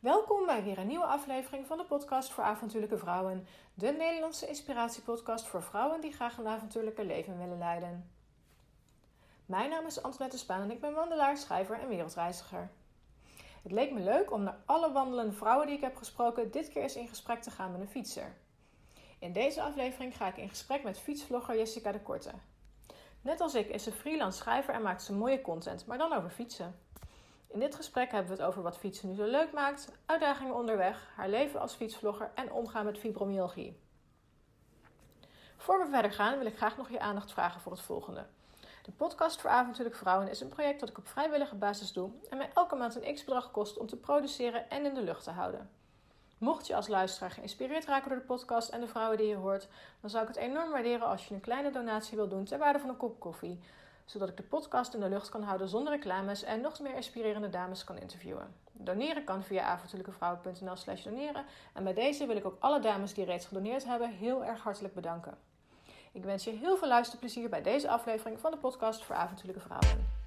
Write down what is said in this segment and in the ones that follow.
Welkom bij weer een nieuwe aflevering van de podcast voor avontuurlijke vrouwen. De Nederlandse inspiratiepodcast voor vrouwen die graag een avontuurlijke leven willen leiden. Mijn naam is Antoinette Spaan en ik ben wandelaar, schrijver en wereldreiziger. Het leek me leuk om naar alle wandelende vrouwen die ik heb gesproken dit keer eens in gesprek te gaan met een fietser. In deze aflevering ga ik in gesprek met fietsvlogger Jessica de Korte. Net als ik is ze freelance schrijver en maakt ze mooie content, maar dan over fietsen. In dit gesprek hebben we het over wat fietsen nu zo leuk maakt, uitdagingen onderweg, haar leven als fietsvlogger en omgaan met fibromyalgie. Voor we verder gaan wil ik graag nog je aandacht vragen voor het volgende. De podcast voor avontuurlijke vrouwen is een project dat ik op vrijwillige basis doe en mij elke maand een x-bedrag kost om te produceren en in de lucht te houden. Mocht je als luisteraar geïnspireerd raken door de podcast en de vrouwen die je hoort, dan zou ik het enorm waarderen als je een kleine donatie wilt doen ter waarde van een kop koffie, zodat ik de podcast in de lucht kan houden zonder reclames en nog meer inspirerende dames kan interviewen. Doneren kan via avontuurlijkevrouwen.nl slash doneren en bij deze wil ik ook alle dames die reeds gedoneerd hebben heel erg hartelijk bedanken. Ik wens je heel veel luisterplezier bij deze aflevering van de podcast voor avontuurlijke vrouwen.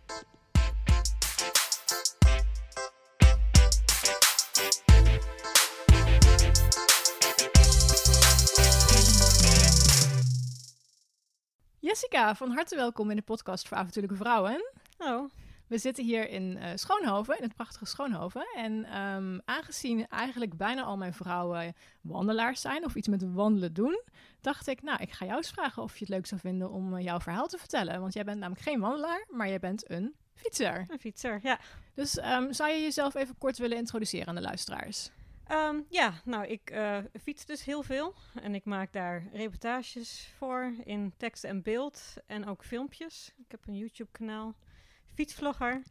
Jessica, van harte welkom in de podcast voor avontuurlijke vrouwen. Hallo. We zitten hier in uh, Schoonhoven, in het prachtige Schoonhoven. En ehm, aangezien eigenlijk bijna al mijn vrouwen wandelaars zijn of iets met wandelen doen, dacht ik, nou, ik ga jou eens vragen of je het leuk zou vinden om uh, jouw verhaal te vertellen. Want jij bent namelijk geen wandelaar, maar jij bent een fietser. Een fietser, ja. Dus um, zou je jezelf even kort willen introduceren aan de luisteraars? Um, ja, nou, ik uh, fiets dus heel veel. En ik maak daar reportages voor in tekst en beeld. En ook filmpjes. Ik heb een YouTube-kanaal. Fietsvlogger.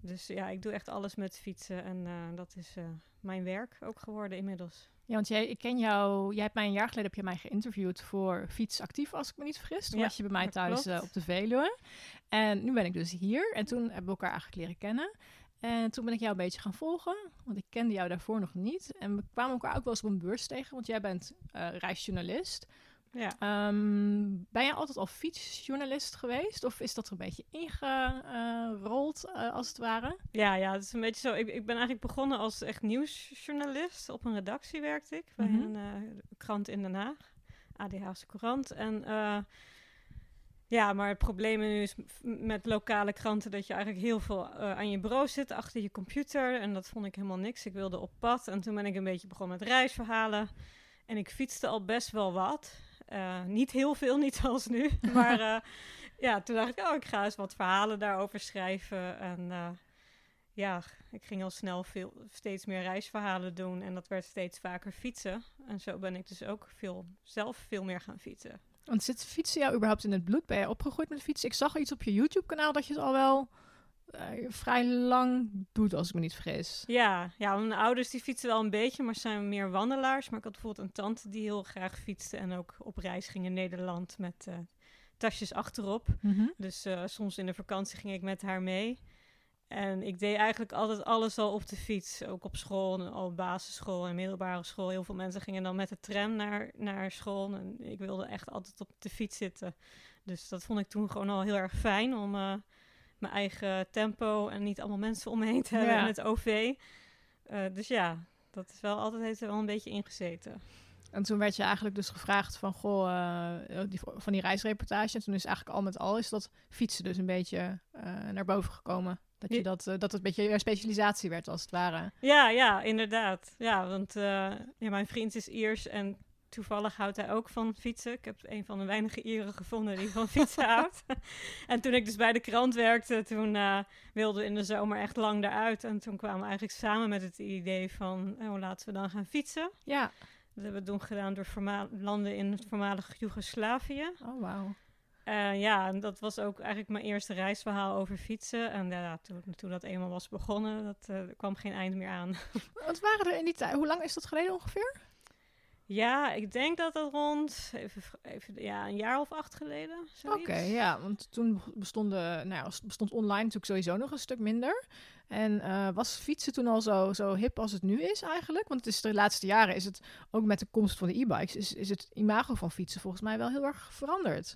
Dus ja, ik doe echt alles met fietsen. En uh, dat is uh, mijn werk ook geworden inmiddels. Ja, want jij, ik ken jou. Jij hebt mij een jaar geleden heb je mij geïnterviewd voor Fiets Actief, als ik me niet vergis. Toen Ja, was je bij mij thuis uh, op de Veluwe. En nu ben ik dus hier. En toen hebben we elkaar eigenlijk leren kennen. En toen ben ik jou een beetje gaan volgen, want ik kende jou daarvoor nog niet. En we kwamen elkaar ook wel eens op een beurs tegen, want jij bent uh, reisjournalist. Ja. Um, ben jij altijd al fietsjournalist geweest? Of is dat er een beetje ingerold, uh, als het ware? Ja, ja, het is een beetje zo. Ik, ik ben eigenlijk begonnen als echt nieuwsjournalist. Op een redactie werkte ik bij Mhm. een uh, krant in Den Haag, ADH's Courant. En ja, maar het probleem nu is met lokale kranten dat je eigenlijk heel veel uh, aan je bureau zit, achter je computer. En dat vond ik helemaal niks. Ik wilde op pad. En toen ben ik een beetje begonnen met reisverhalen. En ik fietste al best wel wat. Uh, niet heel veel, niet zoals nu. Maar uh, ja, toen dacht ik, oh, ik ga eens wat verhalen daarover schrijven. En ja, ik ging al snel veel, steeds meer reisverhalen doen. En dat werd steeds vaker fietsen. En zo ben ik dus ook veel, zelf veel meer gaan fietsen. Want zit fietsen jou überhaupt in het bloed? Ben je opgegroeid met fietsen? Ik zag iets op je YouTube-kanaal dat je het al wel uh, vrij lang doet, als ik me niet vergis. Ja, ja, mijn ouders die fietsen wel een beetje, maar zijn meer wandelaars. Maar ik had bijvoorbeeld een tante die heel graag fietste en ook op reis ging in Nederland met uh, tasjes achterop. Mhm. Dus uh, soms in de vakantie ging ik met haar mee. En ik deed eigenlijk altijd alles al op de fiets. Ook op school, al op basisschool en middelbare school. Heel veel mensen gingen dan met de tram naar, naar school. En ik wilde echt altijd op de fiets zitten. Dus dat vond ik toen gewoon al heel erg fijn om uh, mijn eigen tempo en niet allemaal mensen om me heen te hebben Ja. in het OV. Uh, dus ja, dat is wel altijd heeft er wel een beetje ingezeten. En toen werd je eigenlijk dus gevraagd van, goh, uh, die, van die reisreportage. En toen is eigenlijk al met al is dat fietsen dus een beetje naar boven gekomen. Dat, je dat, uh, dat het een beetje je specialisatie werd, als het ware. Ja, ja, inderdaad. Ja, want uh, ja, mijn vriend is Iers en toevallig houdt hij ook van fietsen. Ik heb een van de weinige Ieren gevonden die van fietsen houdt. en toen ik dus bij de krant werkte, toen uh, wilden we in de zomer echt lang eruit. En toen kwamen we eigenlijk samen met het idee van, oh, laten we dan gaan fietsen. Ja. Dat hebben we toen gedaan door landen in het voormalig Joegoslavië. Oh, wauw. Uh, ja, en dat was ook eigenlijk mijn eerste reisverhaal over fietsen. En ja, toen, toen dat eenmaal was begonnen, dat uh, kwam geen eind meer aan. Wat waren er in die tijd? Hoe lang is dat geleden ongeveer? Ja, ik denk dat het rond even, even, ja, een jaar of acht geleden. Oké, okay, ja, want toen bestonden, nou ja, bestond online natuurlijk sowieso nog een stuk minder. En uh, was fietsen toen al zo, zo hip als het nu is eigenlijk? Want het is de laatste jaren is het, ook met de komst van de e-bikes, is, is het imago van fietsen volgens mij wel heel erg veranderd.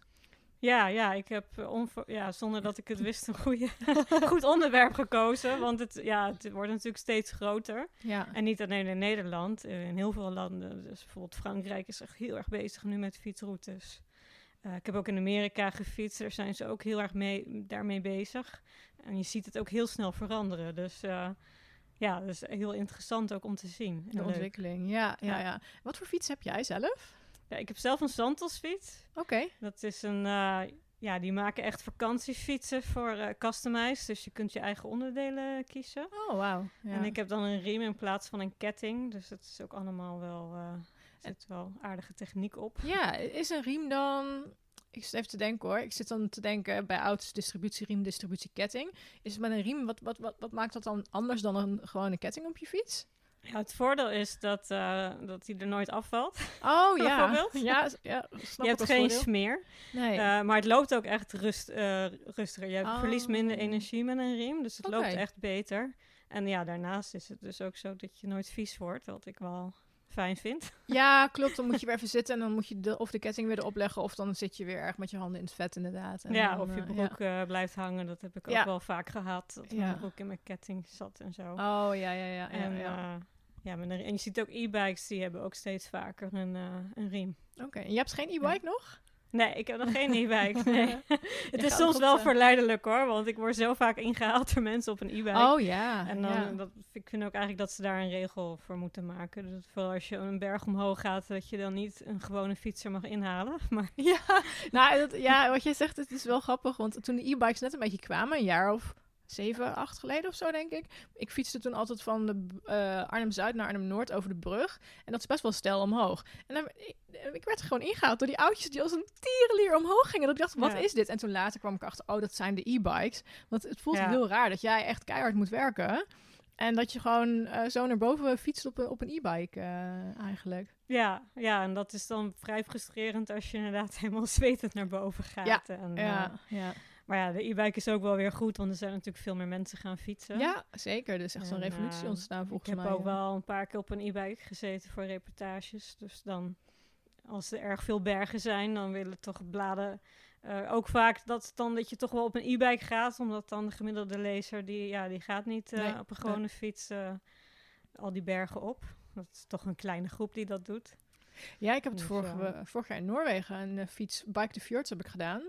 Ja, ja, ik heb eh, ja, zonder dat ik het wist een goede, goed onderwerp gekozen. Want het, ja, het wordt natuurlijk steeds groter. Ja. En niet alleen in Nederland, eh, in heel veel landen. Dus bijvoorbeeld Frankrijk is echt heel erg bezig nu met fietsroutes. Eh, ik heb ook in Amerika gefietst, daar zijn ze ook heel erg mee, daarmee bezig. En je ziet het ook heel snel veranderen. Dus ja, dat is heel interessant ook om te zien. De ontwikkeling, ja, ja, Ja. ja. Wat voor fiets heb jij zelf? Ja, ik heb zelf een Santos-fiets. Oké. Dat is een, eh, ja, die maken echt vakantiefietsen voor eh customized. Dus je kunt je eigen onderdelen kiezen. Oh, wauw. Ja. En ik heb dan een riem in plaats van een ketting. Dus het is ook allemaal wel, er zit wel aardige techniek op. Ja, is een riem dan... Ik zit even te denken hoor. Ik zit dan te denken bij auto's distributieriem, distributieketting. Is het met een riem, wat, wat, wat, wat maakt dat dan anders dan een gewone ketting op je fiets? Ja, het voordeel is dat, eh dat hij er nooit afvalt. Oh ja. Ja, ja snap je hebt geen voordeel. smeer. Nee. Eh, maar het loopt ook echt rust, eh, rustiger. Je Oh. verliest minder energie met een riem. Dus het loopt echt beter. En ja, daarnaast is het dus ook zo dat je nooit vies wordt. Wat ik wel fijn vind. Ja, klopt. Dan moet je weer even zitten en dan moet je de, of de ketting weer erop leggen. Of dan zit je weer erg met je handen in het vet inderdaad. En ja, dan, of je broek blijft hangen. Dat heb ik ook wel vaak gehad. Dat Ja. mijn broek in mijn ketting zat en zo. Oh, ja, ja, ja. en, ja, ja. Eh, ja, en je ziet ook e-bikes, die hebben ook steeds vaker een, eh, een riem. Oké, en je hebt geen e-bike nog? Nee, ik heb nog geen e-bike. Nee. het is soms wel de- verleidelijk hoor, want ik word zo vaak ingehaald door mensen op een e-bike. Oh ja. En dan, ja. dat, ik vind ook eigenlijk dat ze daar een regel voor moeten maken. Dus vooral als je een berg omhoog gaat, dat je dan niet een gewone fietser mag inhalen. Maar Ja, nou, dat, ja, wat jij zegt, het is wel grappig. Want toen de e-bikes net een beetje kwamen, een jaar of zeven, acht geleden of zo, denk ik. Ik fietste toen altijd van de eh, Arnhem-Zuid naar Arnhem-Noord over de brug. En dat is best wel stijl omhoog. En dan, ik, ik werd gewoon ingehaald door die oudjes die als een tierenlier omhoog gingen. Dat ik dacht, wat Ja. is dit? En toen later kwam ik achter, oh, dat zijn de e-bikes. Want het voelt Ja. heel raar dat jij echt keihard moet werken. En dat je gewoon eh, zo naar boven fietst op, een- op een e-bike eh, eigenlijk. ja, ja, en dat is dan vrij frustrerend als je inderdaad helemaal zwetend naar boven gaat. Ja, En, Ja, ja. Maar ja, de e-bike is ook wel weer goed, want er zijn natuurlijk veel meer mensen gaan fietsen. ja, zeker. Er is echt zo'n revolutie eh, ontstaan Ik volgens heb mij. ook ja. wel een paar keer op een e-bike gezeten voor reportages. Dus dan, als er erg veel bergen zijn, dan willen toch bladen eh, ook vaak dat, dan, dat je toch wel op een e-bike gaat. Omdat dan de gemiddelde lezer, die, ja, die gaat niet eh, Nee, op een gewone fiets eh, al die bergen op. Dat is toch een kleine groep die dat doet. Ja, ik heb het Dus, vorig, ja. eh, vorig jaar in Noorwegen een fiets, Bike the Fjords heb ik gedaan.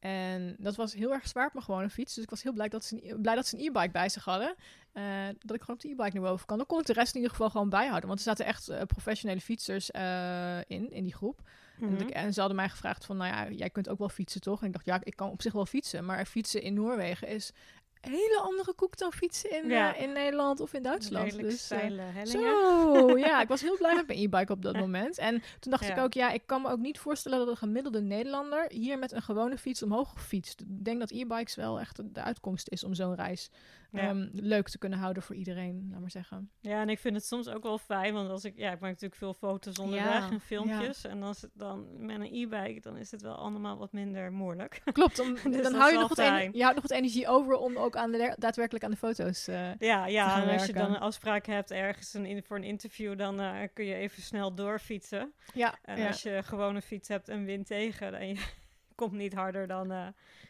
En dat was heel erg zwaar op mijn gewone fiets. Dus ik was heel blij dat ze een, blij dat ze een e-bike bij zich hadden. Eh, dat ik gewoon op de e-bike naar boven kan. Dan kon ik de rest in ieder geval gewoon bijhouden. Want er zaten echt eh, professionele fietsers eh, in, in die groep. En, ik, en ze hadden mij gevraagd van, nou ja, jij kunt ook wel fietsen, toch? En ik dacht, ja, ik kan op zich wel fietsen. Maar fietsen in Noorwegen is hele andere koek dan fietsen in, Ja. eh, in Nederland of in Duitsland. Redelijk Dus, hellingen. zo, ja, ik was heel blij met mijn e-bike op dat moment. En toen dacht ik ook, ja, ik kan me ook niet voorstellen dat een gemiddelde Nederlander hier met een gewone fiets omhoog fietst. Ik denk dat e-bikes wel echt de uitkomst is om zo'n reis Ja. ehm, leuk te kunnen houden voor iedereen, laat maar zeggen. Ja, en ik vind het soms ook wel fijn, want als ik, ja, ik maak natuurlijk veel foto's onderweg Ja, en filmpjes. En als het dan met een e-bike, dan is het wel allemaal wat minder moeilijk. Klopt, om, Dus dan hou je nog, wat je houdt nog wat energie over om ook aan de, daadwerkelijk aan de foto's. eh, Ja, ja en als je dan een afspraak hebt ergens een, voor een interview, dan eh, kun je even snel doorfietsen. ja, En als je gewoon een fiets hebt en wind tegen en je komt niet harder dan eh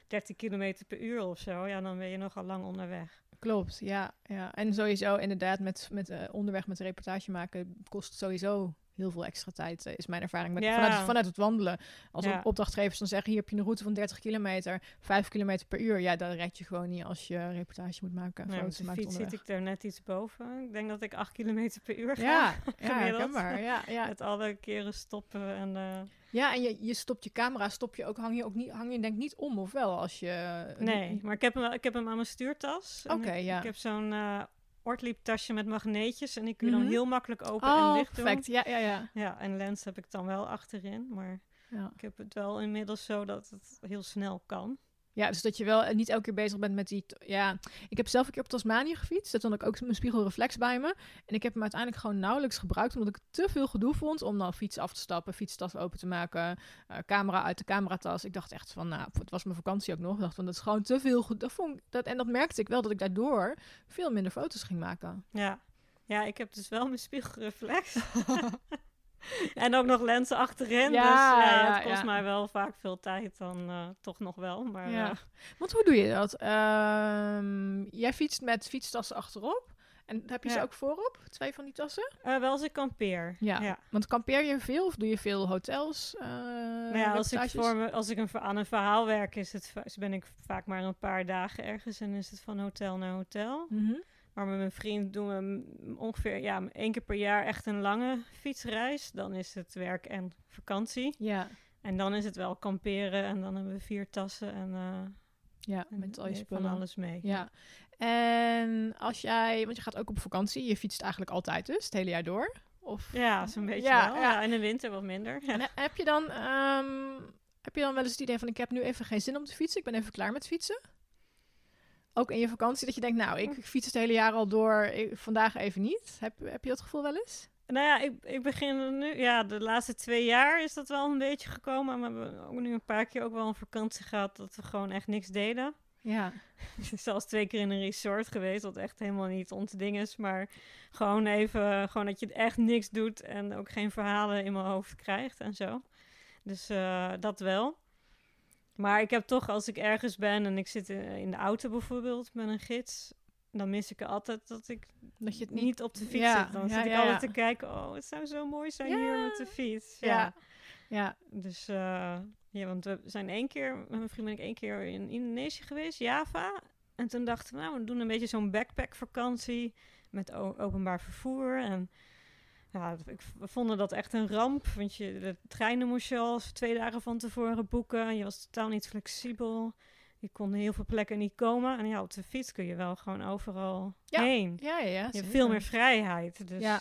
30 km per uur of zo, ja, dan ben je nogal lang onderweg. Klopt, ja, ja. En sowieso inderdaad met, met eh, onderweg met reportage maken kost sowieso heel veel extra tijd, eh, is mijn ervaring met, Ja. vanuit, vanuit het wandelen. Als Ja. op- opdrachtgevers dan zeggen, hier heb je een route van 30 kilometer, 5 kilometer per uur. Ja, dat red je gewoon niet als je reportage moet maken. Ja, met de maakt fiets zit ik er net iets boven. Ik denk dat ik 8 km per uur ga. Ja, ja, gemiddeld. herkenbaar. Ja, ja. Met alle keren stoppen en... eh, ja, en je, je stopt je camera, stop je ook, hang je ook niet, hang je denk niet om, of wel? Als je... Nee, maar ik heb hem, wel- ik heb hem aan mijn stuurtas. Oké, ja. Ik heb zo'n eh Ortlieb tasje met magneetjes en die kun je dan Mhm. heel makkelijk open en Oh, dicht doen. perfect. Ja, ja, ja. Ja, en lens heb ik dan wel achterin, maar ja. ik heb het wel inmiddels zo dat het heel snel kan. Ja, dus dat je wel eh, niet elke keer bezig bent met die... Ja, ik heb zelf een keer op Tasmanië gefietst. Dat had ik ook mijn spiegelreflex bij me. En ik heb hem uiteindelijk gewoon nauwelijks gebruikt... omdat ik te veel gedoe vond om dan fiets af te stappen... fietstas open te maken, eh, camera uit de cameratas. Ik dacht echt van, nou, het was mijn vakantie ook nog. Ik dacht van, dat is gewoon te veel... goed- Dat vond ik, dat, en dat merkte ik wel, dat ik daardoor veel minder foto's ging maken. Ja. ja, ik heb dus wel mijn spiegelreflex. en ook nog lenzen achterin. Ja, dus ja, ja, het kost ja. mij wel vaak veel tijd dan eh, toch nog wel. Maar Ja. eh, Want hoe doe je dat? Ehm, jij fietst met fietstassen achterop. En heb je ze ook voorop? Twee van die tassen? eh, wel als ik kampeer. Ja. Want kampeer je veel of doe je veel hotels? Nou ja, als ik, voor me, als ik een, aan een verhaal werk, is het, ben ik vaak maar een paar dagen ergens en is het van hotel naar hotel. Mhm. Maar met mijn vriend doen we ongeveer ja, één keer per jaar echt een lange fietsreis. Dan is het werk en vakantie. Ja, En dan is het wel kamperen en dan hebben we vier tassen en, eh, ja en met al je van spullen. alles mee. Ja. En als jij, want je gaat ook op vakantie, je fietst eigenlijk altijd dus, het hele jaar door? Of Ja, zo'n beetje Ja, wel. ja. Ja. in de winter wat minder. En heb je dan, ehm, heb je dan wel eens het idee van ik heb nu even geen zin om te fietsen, ik ben even klaar met fietsen? Ook in je vakantie dat je denkt, nou, ik, ik fiets het hele jaar al door, ik- vandaag even niet. Heb, heb je dat gevoel wel eens? Nou ja, ik, ik begin nu, ja, de laatste twee jaar is dat wel een beetje gekomen. Maar we hebben ook nu een paar keer ook wel een vakantie gehad dat we gewoon echt niks deden. Ja. Zelfs twee keer in een resort geweest, wat echt helemaal niet ons ding is. Maar gewoon even, gewoon dat je echt niks doet en ook geen verhalen in mijn hoofd krijgt en zo. Dus eh, dat wel. Maar ik heb toch, als ik ergens ben en ik zit in, in de auto bijvoorbeeld met een gids, dan mis ik altijd dat ik Dat je het niet, niet... op de fiets Ja, zit. Dan ja, zit ik ja, altijd te kijken, oh, het zou zo mooi zijn hier met de fiets. Ja. Ja. Ja. Dus eh, ja, want we zijn één keer, met mijn vriend ben ik één keer in Indonesië geweest, Java. En toen dachten we, nou, we doen een beetje zo'n backpackvakantie met o- openbaar vervoer. En ja, ik, we vonden dat echt een ramp, want je, de treinen moest je al twee dagen van tevoren boeken. Je was totaal niet flexibel. Je kon heel veel plekken niet komen. En ja, op de fiets kun je wel gewoon overal Ja, heen. Ja, ja, ja. Je hebt veel meer vrijheid. Dus Ja.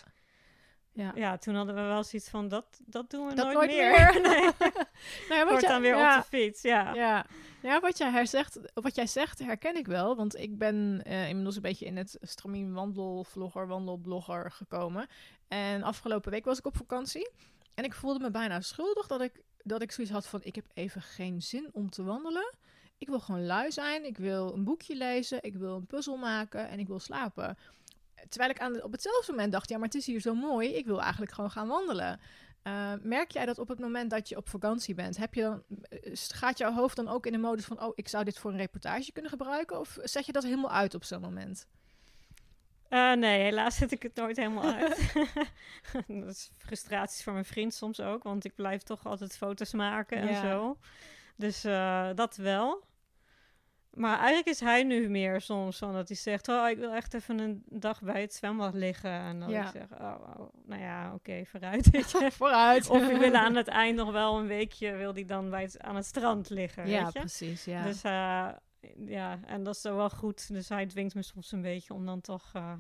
Ja. Ja. toen hadden we wel zoiets van, dat, dat doen we Dat nooit, nooit meer. meer. nee, Nou ja, wordt dan weer ja. op de fiets, ja. Ja, ja wat, jij herzegt, wat jij zegt herken ik wel. Want ik ben eh, inmiddels een beetje in het stramien wandelvlogger, wandelblogger gekomen. En afgelopen week was ik op vakantie. En ik voelde me bijna schuldig dat ik, dat ik zoiets had van... ik heb even geen zin om te wandelen. Ik wil gewoon lui zijn. Ik wil een boekje lezen. Ik wil een puzzel maken. En ik wil slapen. Terwijl ik aan de- op hetzelfde moment dacht... ja, maar het is hier zo mooi. Ik wil eigenlijk gewoon gaan wandelen. Uh, merk jij dat op het moment dat je op vakantie bent, heb je dan, uh, gaat jouw hoofd dan ook in de modus van, oh, ik zou dit voor een reportage kunnen gebruiken? Of zet je dat helemaal uit op zo'n moment? Uh, nee, helaas zet ik het nooit helemaal uit. dat is frustraties voor mijn vriend soms ook, want ik blijf toch altijd foto's maken en Ja. zo. Dus uh, dat wel. Maar eigenlijk is hij nu meer soms van dat hij zegt: Oh, ik wil echt even een dag bij het zwembad liggen. En dan Ja. ik zeg: Oh, oh, nou ja, oké, vooruit. Weet je. Vooruit. Of ik wil aan het eind nog wel een weekje, wil die dan bij het, aan het strand liggen. Ja, weet je? precies. Ja. Dus uh, ja, en dat is wel goed. Dus hij dwingt me soms een beetje om dan toch uh,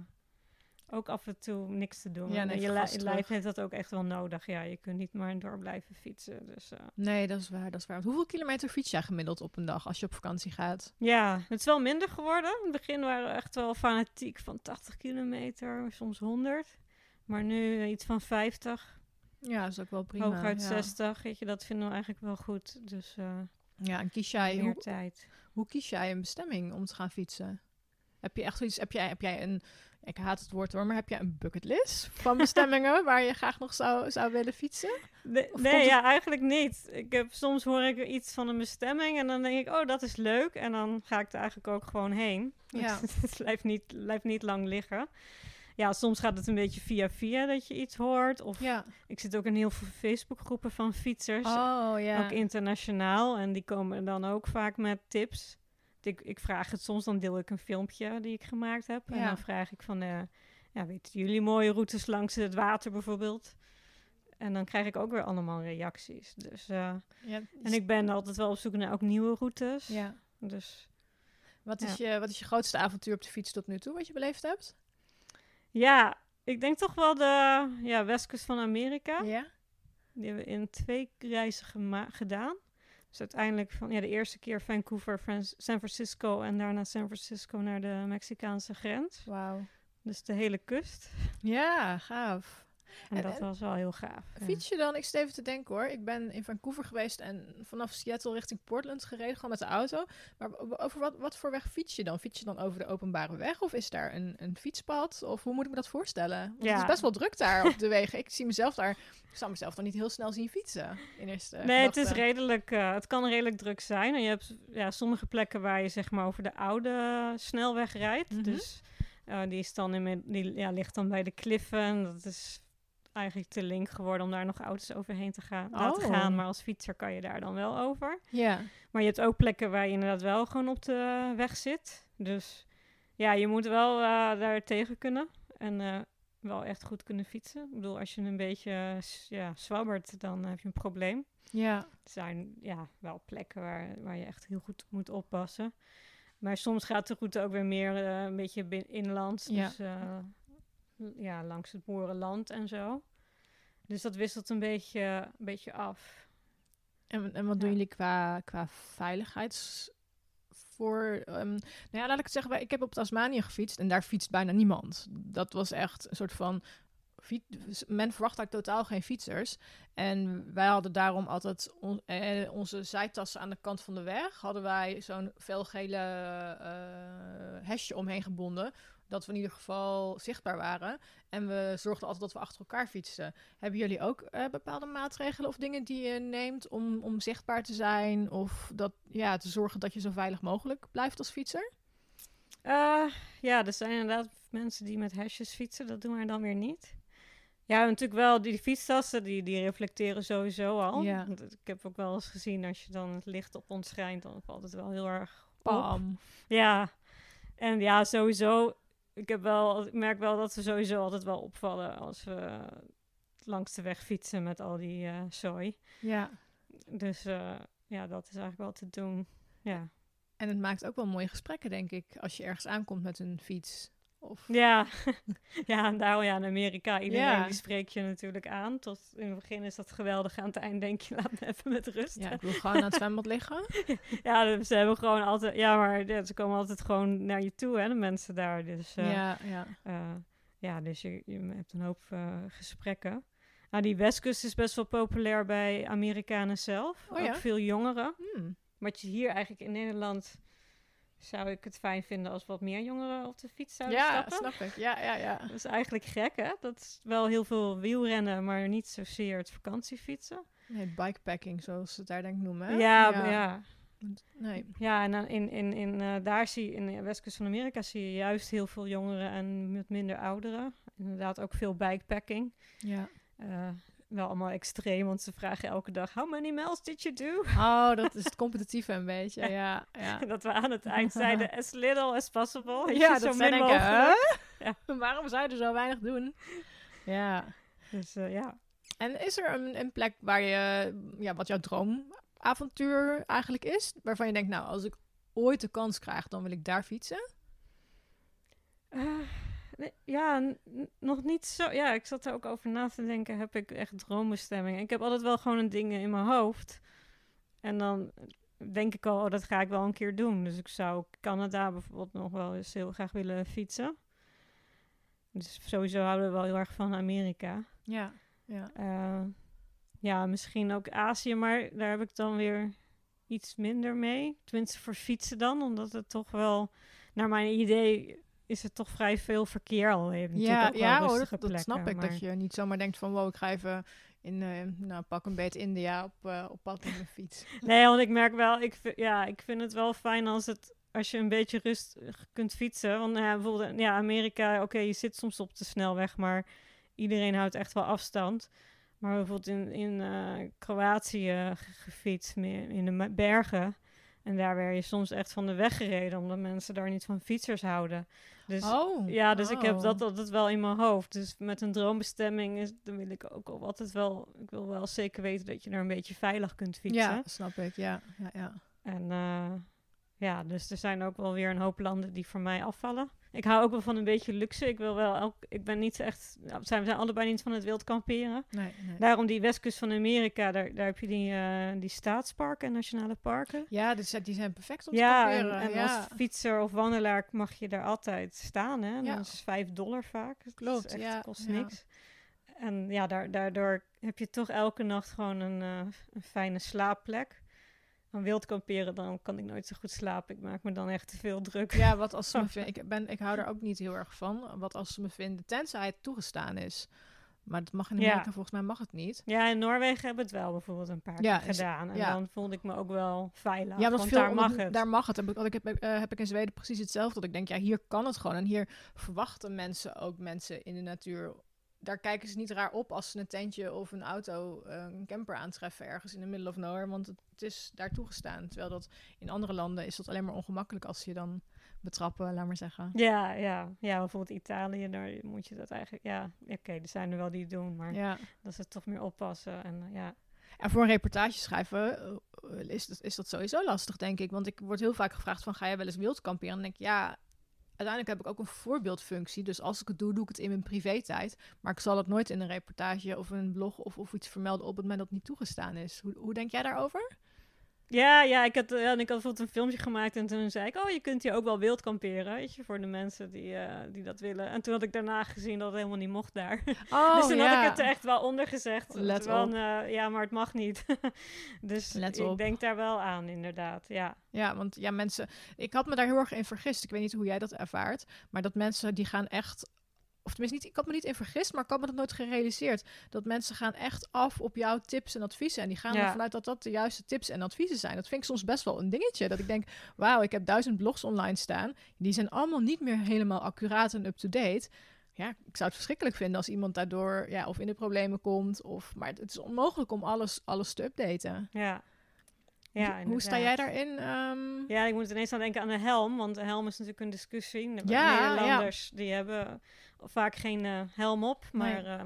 ook af en toe niks te doen. Ja, en je, li- lijf heeft dat ook echt wel nodig. Ja, je kunt niet maar door blijven fietsen. Dus uh, Nee, dat is waar, dat is waar. Hoeveel kilometer fiets jij gemiddeld op een dag als je op vakantie gaat? ja, het is wel minder geworden. In het begin waren we echt wel fanatiek van 80 kilometer, soms 100. Maar nu iets van 50, Ja, dat is ook wel prima. hooguit ja. 60. Weet je, dat vinden we eigenlijk wel goed. Dus uh, Ja, en kies jij, meer hoe, tijd. hoe kies jij een bestemming om te gaan fietsen? Heb je echt zoiets, heb jij, heb jij een, ik haat het woord hoor, maar heb jij een bucketlist van bestemmingen waar je graag nog zou, zou willen fietsen? Nee, het- ja, eigenlijk niet. Ik heb, soms hoor ik iets van een bestemming en dan denk ik, oh, dat is leuk. En dan ga ik er eigenlijk ook gewoon heen. Ja. het blijft niet, blijft niet lang liggen. Ja, soms gaat het een beetje via via dat je iets hoort. Of Ja. ik zit ook in heel veel Facebookgroepen van fietsers. Oh ja. Ook internationaal. En die komen dan ook vaak met tips. Ik, ik vraag het soms, dan deel ik een filmpje die ik gemaakt heb. En dan vraag ik van, eh, ja, weten jullie mooie routes langs het water bijvoorbeeld? En dan krijg ik ook weer allemaal reacties. Dus, eh, ja. en ik ben altijd wel op zoek naar ook nieuwe routes. ja. Dus Wat, is je, wat is je grootste avontuur op de fiets tot nu toe wat je beleefd hebt? ja, ik denk toch wel de ja, westkust van Amerika. Ja. Die hebben we in twee reizen gedaan. Dus uiteindelijk van ja, de eerste keer Vancouver, San Francisco en daarna San Francisco naar de Mexicaanse grens. Wauw. Dus de hele kust. Ja, gaaf. En, En- dat en- was wel heel gaaf. Fiets je dan, ik zit even te denken hoor. Ik ben in Vancouver geweest en vanaf Seattle richting Portland gereden, gewoon met de auto. Maar over wat, wat voor weg fiets je dan? Fiets je dan over de openbare weg of is daar een, een fietspad? Of hoe moet ik me dat voorstellen? Want het is best wel druk daar op de wegen. Ik zie mezelf daar, ik zou mezelf dan niet heel snel zien fietsen. In eerste Nee, het is redelijk, eh, het kan redelijk druk zijn. En je hebt ja, sommige plekken waar je zeg maar over de oude snelweg rijdt. Mhm. Dus eh, die, is dan in, die ja, ligt dan bij de kliffen. En Dat is eigenlijk te link geworden om daar nog auto's overheen te gaan, laten Oh. gaan. Maar als fietser kan je daar dan wel over. Ja, Maar je hebt ook plekken waar je inderdaad wel gewoon op de weg zit. Dus ja, je moet wel eh, daar tegen kunnen. En eh, wel echt goed kunnen fietsen. Ik bedoel, als je een beetje ja, zwabbert, dan heb je een probleem. ja. Er zijn ja, wel plekken waar, waar je echt heel goed moet oppassen. Maar soms gaat de route ook weer meer eh, een beetje inlands. Ja. Dus ja, langs het boerenland en zo. Dus dat wisselt een beetje, een beetje af. En, en wat doen jullie qua, qua veiligheids... Voor, ehm, nou ja, laat ik het zeggen, ik heb op Tasmanië gefietst en daar fietst bijna niemand. Dat was echt een soort van. Men verwacht daar totaal geen fietsers. En wij hadden daarom altijd on- eh, onze zijtassen aan de kant van de weg. Hadden wij zo'n felgele eh hesje omheen gebonden. Dat we in ieder geval zichtbaar waren. En we zorgden altijd dat we achter elkaar fietsten. Hebben jullie ook eh, bepaalde maatregelen of dingen die je neemt om, om zichtbaar te zijn? Of dat, ja, te zorgen dat je zo veilig mogelijk blijft als fietser? Eh, ja, er zijn inderdaad mensen die met hesjes fietsen. Dat doen wij dan weer niet. Ja, natuurlijk wel, die fietstassen, die, die reflecteren sowieso al. Ja. Ik heb ook wel eens gezien, als je dan het licht op ons schijnt, dan valt het wel heel erg op. Bam. Ja, en ja, sowieso. Ik, heb wel, ik merk wel dat ze sowieso altijd wel opvallen als we langs de weg fietsen met al die eh zooi. Ja. Dus eh, ja, dat is eigenlijk wel te doen. Ja, En het maakt ook wel mooie gesprekken, denk ik, als je ergens aankomt met een fiets. Of... ja. ja en daarom ja, in Amerika, iedereen Ja. die spreekt je natuurlijk aan. Tot in het begin is dat geweldig, aan het eind denk je, laat me even met rust. Ja, ik wil gewoon aan het zwembad liggen. Ja, ze hebben gewoon altijd, ja, maar ja, ze komen altijd gewoon naar je toe, hè, de mensen daar. Dus eh, ja, ja. Eh, ja, dus je, je hebt een hoop eh, gesprekken. Nou, die Westkust is best wel populair bij Amerikanen zelf. Oh ook veel jongeren. Hmm. Wat je hier eigenlijk in Nederland zou ik het fijn vinden als wat meer jongeren op de fiets zouden Ja, stappen. snap ik. Ja, ja, ja. Dat is eigenlijk gek, hè? Dat is wel heel veel wielrennen, maar niet zozeer het vakantiefietsen. Nee, bikepacking, zoals ze het daar denk ik noemen. hè? Ja, ja. ja. Nee. Ja, en dan in, in, in, eh, daar zie je, in de westkust van Amerika zie je juist heel veel jongeren en met minder ouderen. Inderdaad ook veel bikepacking. Ja. Eh, wel allemaal extreem, want ze vragen elke dag: How many miles did you do? Oh, dat is het competitieve een beetje. Ja, ja. Dat we aan het eind zeiden: As little as possible. Ja, dat min denken, mogelijk. huh? Waarom zou je er zo weinig doen? Ja. Dus eh, ja. En is er een, een plek waar je, ja, wat jouw droomavontuur eigenlijk is? Waarvan je denkt, nou, als ik ooit de kans krijg, dan wil ik daar fietsen? Eh, nee, ja, nog niet zo. Ja, ik zat er ook over na te denken: heb ik echt droombestemmingen? Ik heb altijd wel gewoon een dingen in mijn hoofd. En dan denk ik al, oh, dat ga ik wel een keer doen. Dus ik zou Canada bijvoorbeeld nog wel eens heel graag willen fietsen. Dus sowieso houden we wel heel erg van Amerika. Ja, ja. Eh, ja, misschien ook Azië, maar daar heb ik dan weer iets minder mee. Tenminste voor fietsen dan, omdat het toch wel, naar mijn idee, is het toch vrij veel verkeer al. Heeft Ja, ja hoor, dat, dat snap ik. maar- Dat je niet zomaar denkt van, wow, ik ga even in, eh, nou, pak een beet India op, eh, op pad met mijn fiets. Nee, want ik merk wel, ik, ja, ik vind het wel fijn als, het, als je een beetje rustig kunt fietsen. Want nou ja, bijvoorbeeld, ja, Amerika, oké, je zit soms op de snelweg, maar iedereen houdt echt wel afstand. Maar bijvoorbeeld in, in eh, Kroatië ge- gefietst, meer in de bergen. En daar werd je soms echt van de weg gereden, omdat mensen daar niet van fietsers houden. Dus Oh. ja, dus ik heb oh. dat altijd wel in mijn hoofd. Dus met een droombestemming is, dan wil ik ook al altijd wel, ik wil wel zeker weten dat je er een beetje veilig kunt fietsen. Ja, snap ik. Ja, ja, ja. En eh, ja, dus er zijn ook wel weer een hoop landen die voor mij afvallen. Ik hou ook wel van een beetje luxe. Ik wil wel elk, ik ben niet echt, nou, we zijn, we zijn allebei niet van het wild kamperen. Nee, nee. Daarom die westkust van Amerika, daar, daar heb je die, eh, die staatsparken en nationale parken. Ja, dus, die zijn perfect om te Ja, en, kamperen. en ja. als fietser of wandelaar mag je daar altijd staan. Hè? En Ja. Dat is 5 dollar vaak. Dat Klopt, echt, ja, kost niks. en ja, daar, daardoor heb je toch elke nacht gewoon een, eh, een fijne slaapplek. Aan wild kamperen, dan kan ik nooit zo goed slapen. Ik maak me dan echt te veel druk. Ja, wat als ze me vinden. Ik, ben, ik hou er ook niet heel erg van. Wat als ze me vinden, tenzij het toegestaan is. Maar dat mag in Ja. Amerika, volgens mij mag het niet. Ja, in Noorwegen hebben het wel bijvoorbeeld een paar Ja, keer gedaan. En ja. dan voelde ik me ook wel veilig. Ja, want daar mag het. Daar mag het. Heb ik heb, eh, heb ik in Zweden precies hetzelfde. Dat ik denk, ja, hier kan het gewoon. En hier verwachten mensen ook mensen in de natuur. Daar kijken ze niet raar op als ze een tentje of een auto, eh, een camper aantreffen ergens in de middle of nowhere. Want het, is daar toegestaan. Terwijl dat in andere landen is dat alleen maar ongemakkelijk als ze je dan betrappen, laat maar zeggen. Ja, ja, ja, bijvoorbeeld Italië, daar moet je dat eigenlijk... Ja, oké, er zijn er wel die het doen, maar Ja. dat ze toch meer oppassen. En eh, ja, En voor een reportage schrijven eh, is, dat, is dat sowieso lastig, denk ik. Want ik word heel vaak gevraagd van, ga jij wel eens wild kamperen? En dan denk ik, ja, uiteindelijk heb ik ook een voorbeeldfunctie. Dus als ik het doe, doe ik het in mijn privé-tijd. Maar ik zal het nooit in een reportage of een blog of, of iets vermelden op het moment dat niet toegestaan is. Hoe, hoe denk jij daarover? Ja, ja, ik had, ja, en ik had bijvoorbeeld een filmpje gemaakt en toen zei ik, oh, je kunt hier ook wel wild kamperen, weet je, voor de mensen die, eh, die dat willen. En toen had ik daarna gezien dat het helemaal niet mocht daar. Oh, dus toen had ik het er echt wel onder gezegd. Let van, op. eh, ja, maar het mag niet. dus Let ik op. denk daar wel aan, inderdaad, ja. Ja, want ja, mensen... Ik had me daar heel erg in vergist. Ik weet niet hoe jij dat ervaart. Maar dat mensen die gaan echt... Of tenminste, niet, ik had me niet in vergist, maar ik had me dat nooit gerealiseerd. Dat mensen gaan echt af op jouw tips en adviezen. En die gaan Ja. ervan uit dat dat de juiste tips en adviezen zijn. Dat vind ik soms best wel een dingetje. Dat ik denk, wauw, ik heb duizend blogs online staan. Die zijn allemaal niet meer helemaal accuraat en up-to-date. Ja, ik zou het verschrikkelijk vinden als iemand daardoor ja, of in de problemen komt. Of, maar het is onmogelijk om alles, alles te updaten. Ja. Ja hoe, sta jij daarin? Ehm, Ja, ik moet ineens aan denken aan de helm, want de helm is natuurlijk een discussie. De Ja, Nederlanders die hebben vaak geen eh, helm op, maar eh,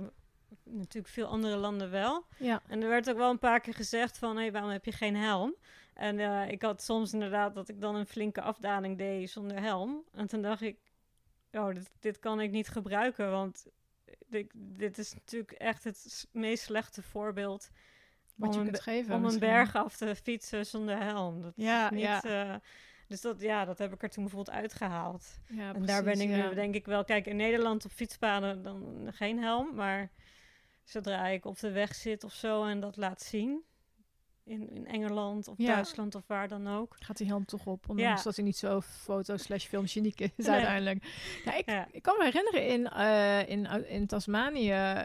natuurlijk veel andere landen wel. ja. En er werd ook wel een paar keer gezegd van, hé, waarom heb je geen helm? En eh, ik had soms inderdaad dat ik dan een flinke afdaling deed zonder helm. En toen dacht ik, oh, dit, dit kan ik niet gebruiken, want dit, dit is natuurlijk echt het meest slechte voorbeeld Wat om je een kunt geven. om een berg af te fietsen zonder helm. Dat Ja, is niet, ja. eh, dus dat, ja, dat heb ik er toen bijvoorbeeld uitgehaald. Ja, en daar ben ik ja. nu, denk ik wel, kijk, in Nederland op fietspaden dan geen helm, maar zodra ik op de weg zit of zo en dat laat zien, in, in Engeland of Ja. Duitsland of waar dan ook. Gaat die helm toch op, ondanks dat hij niet zo foto slash filmgeniek is Nee. uiteindelijk. Ja, ik, ik kan me herinneren, in, eh, in, in Tasmanië eh,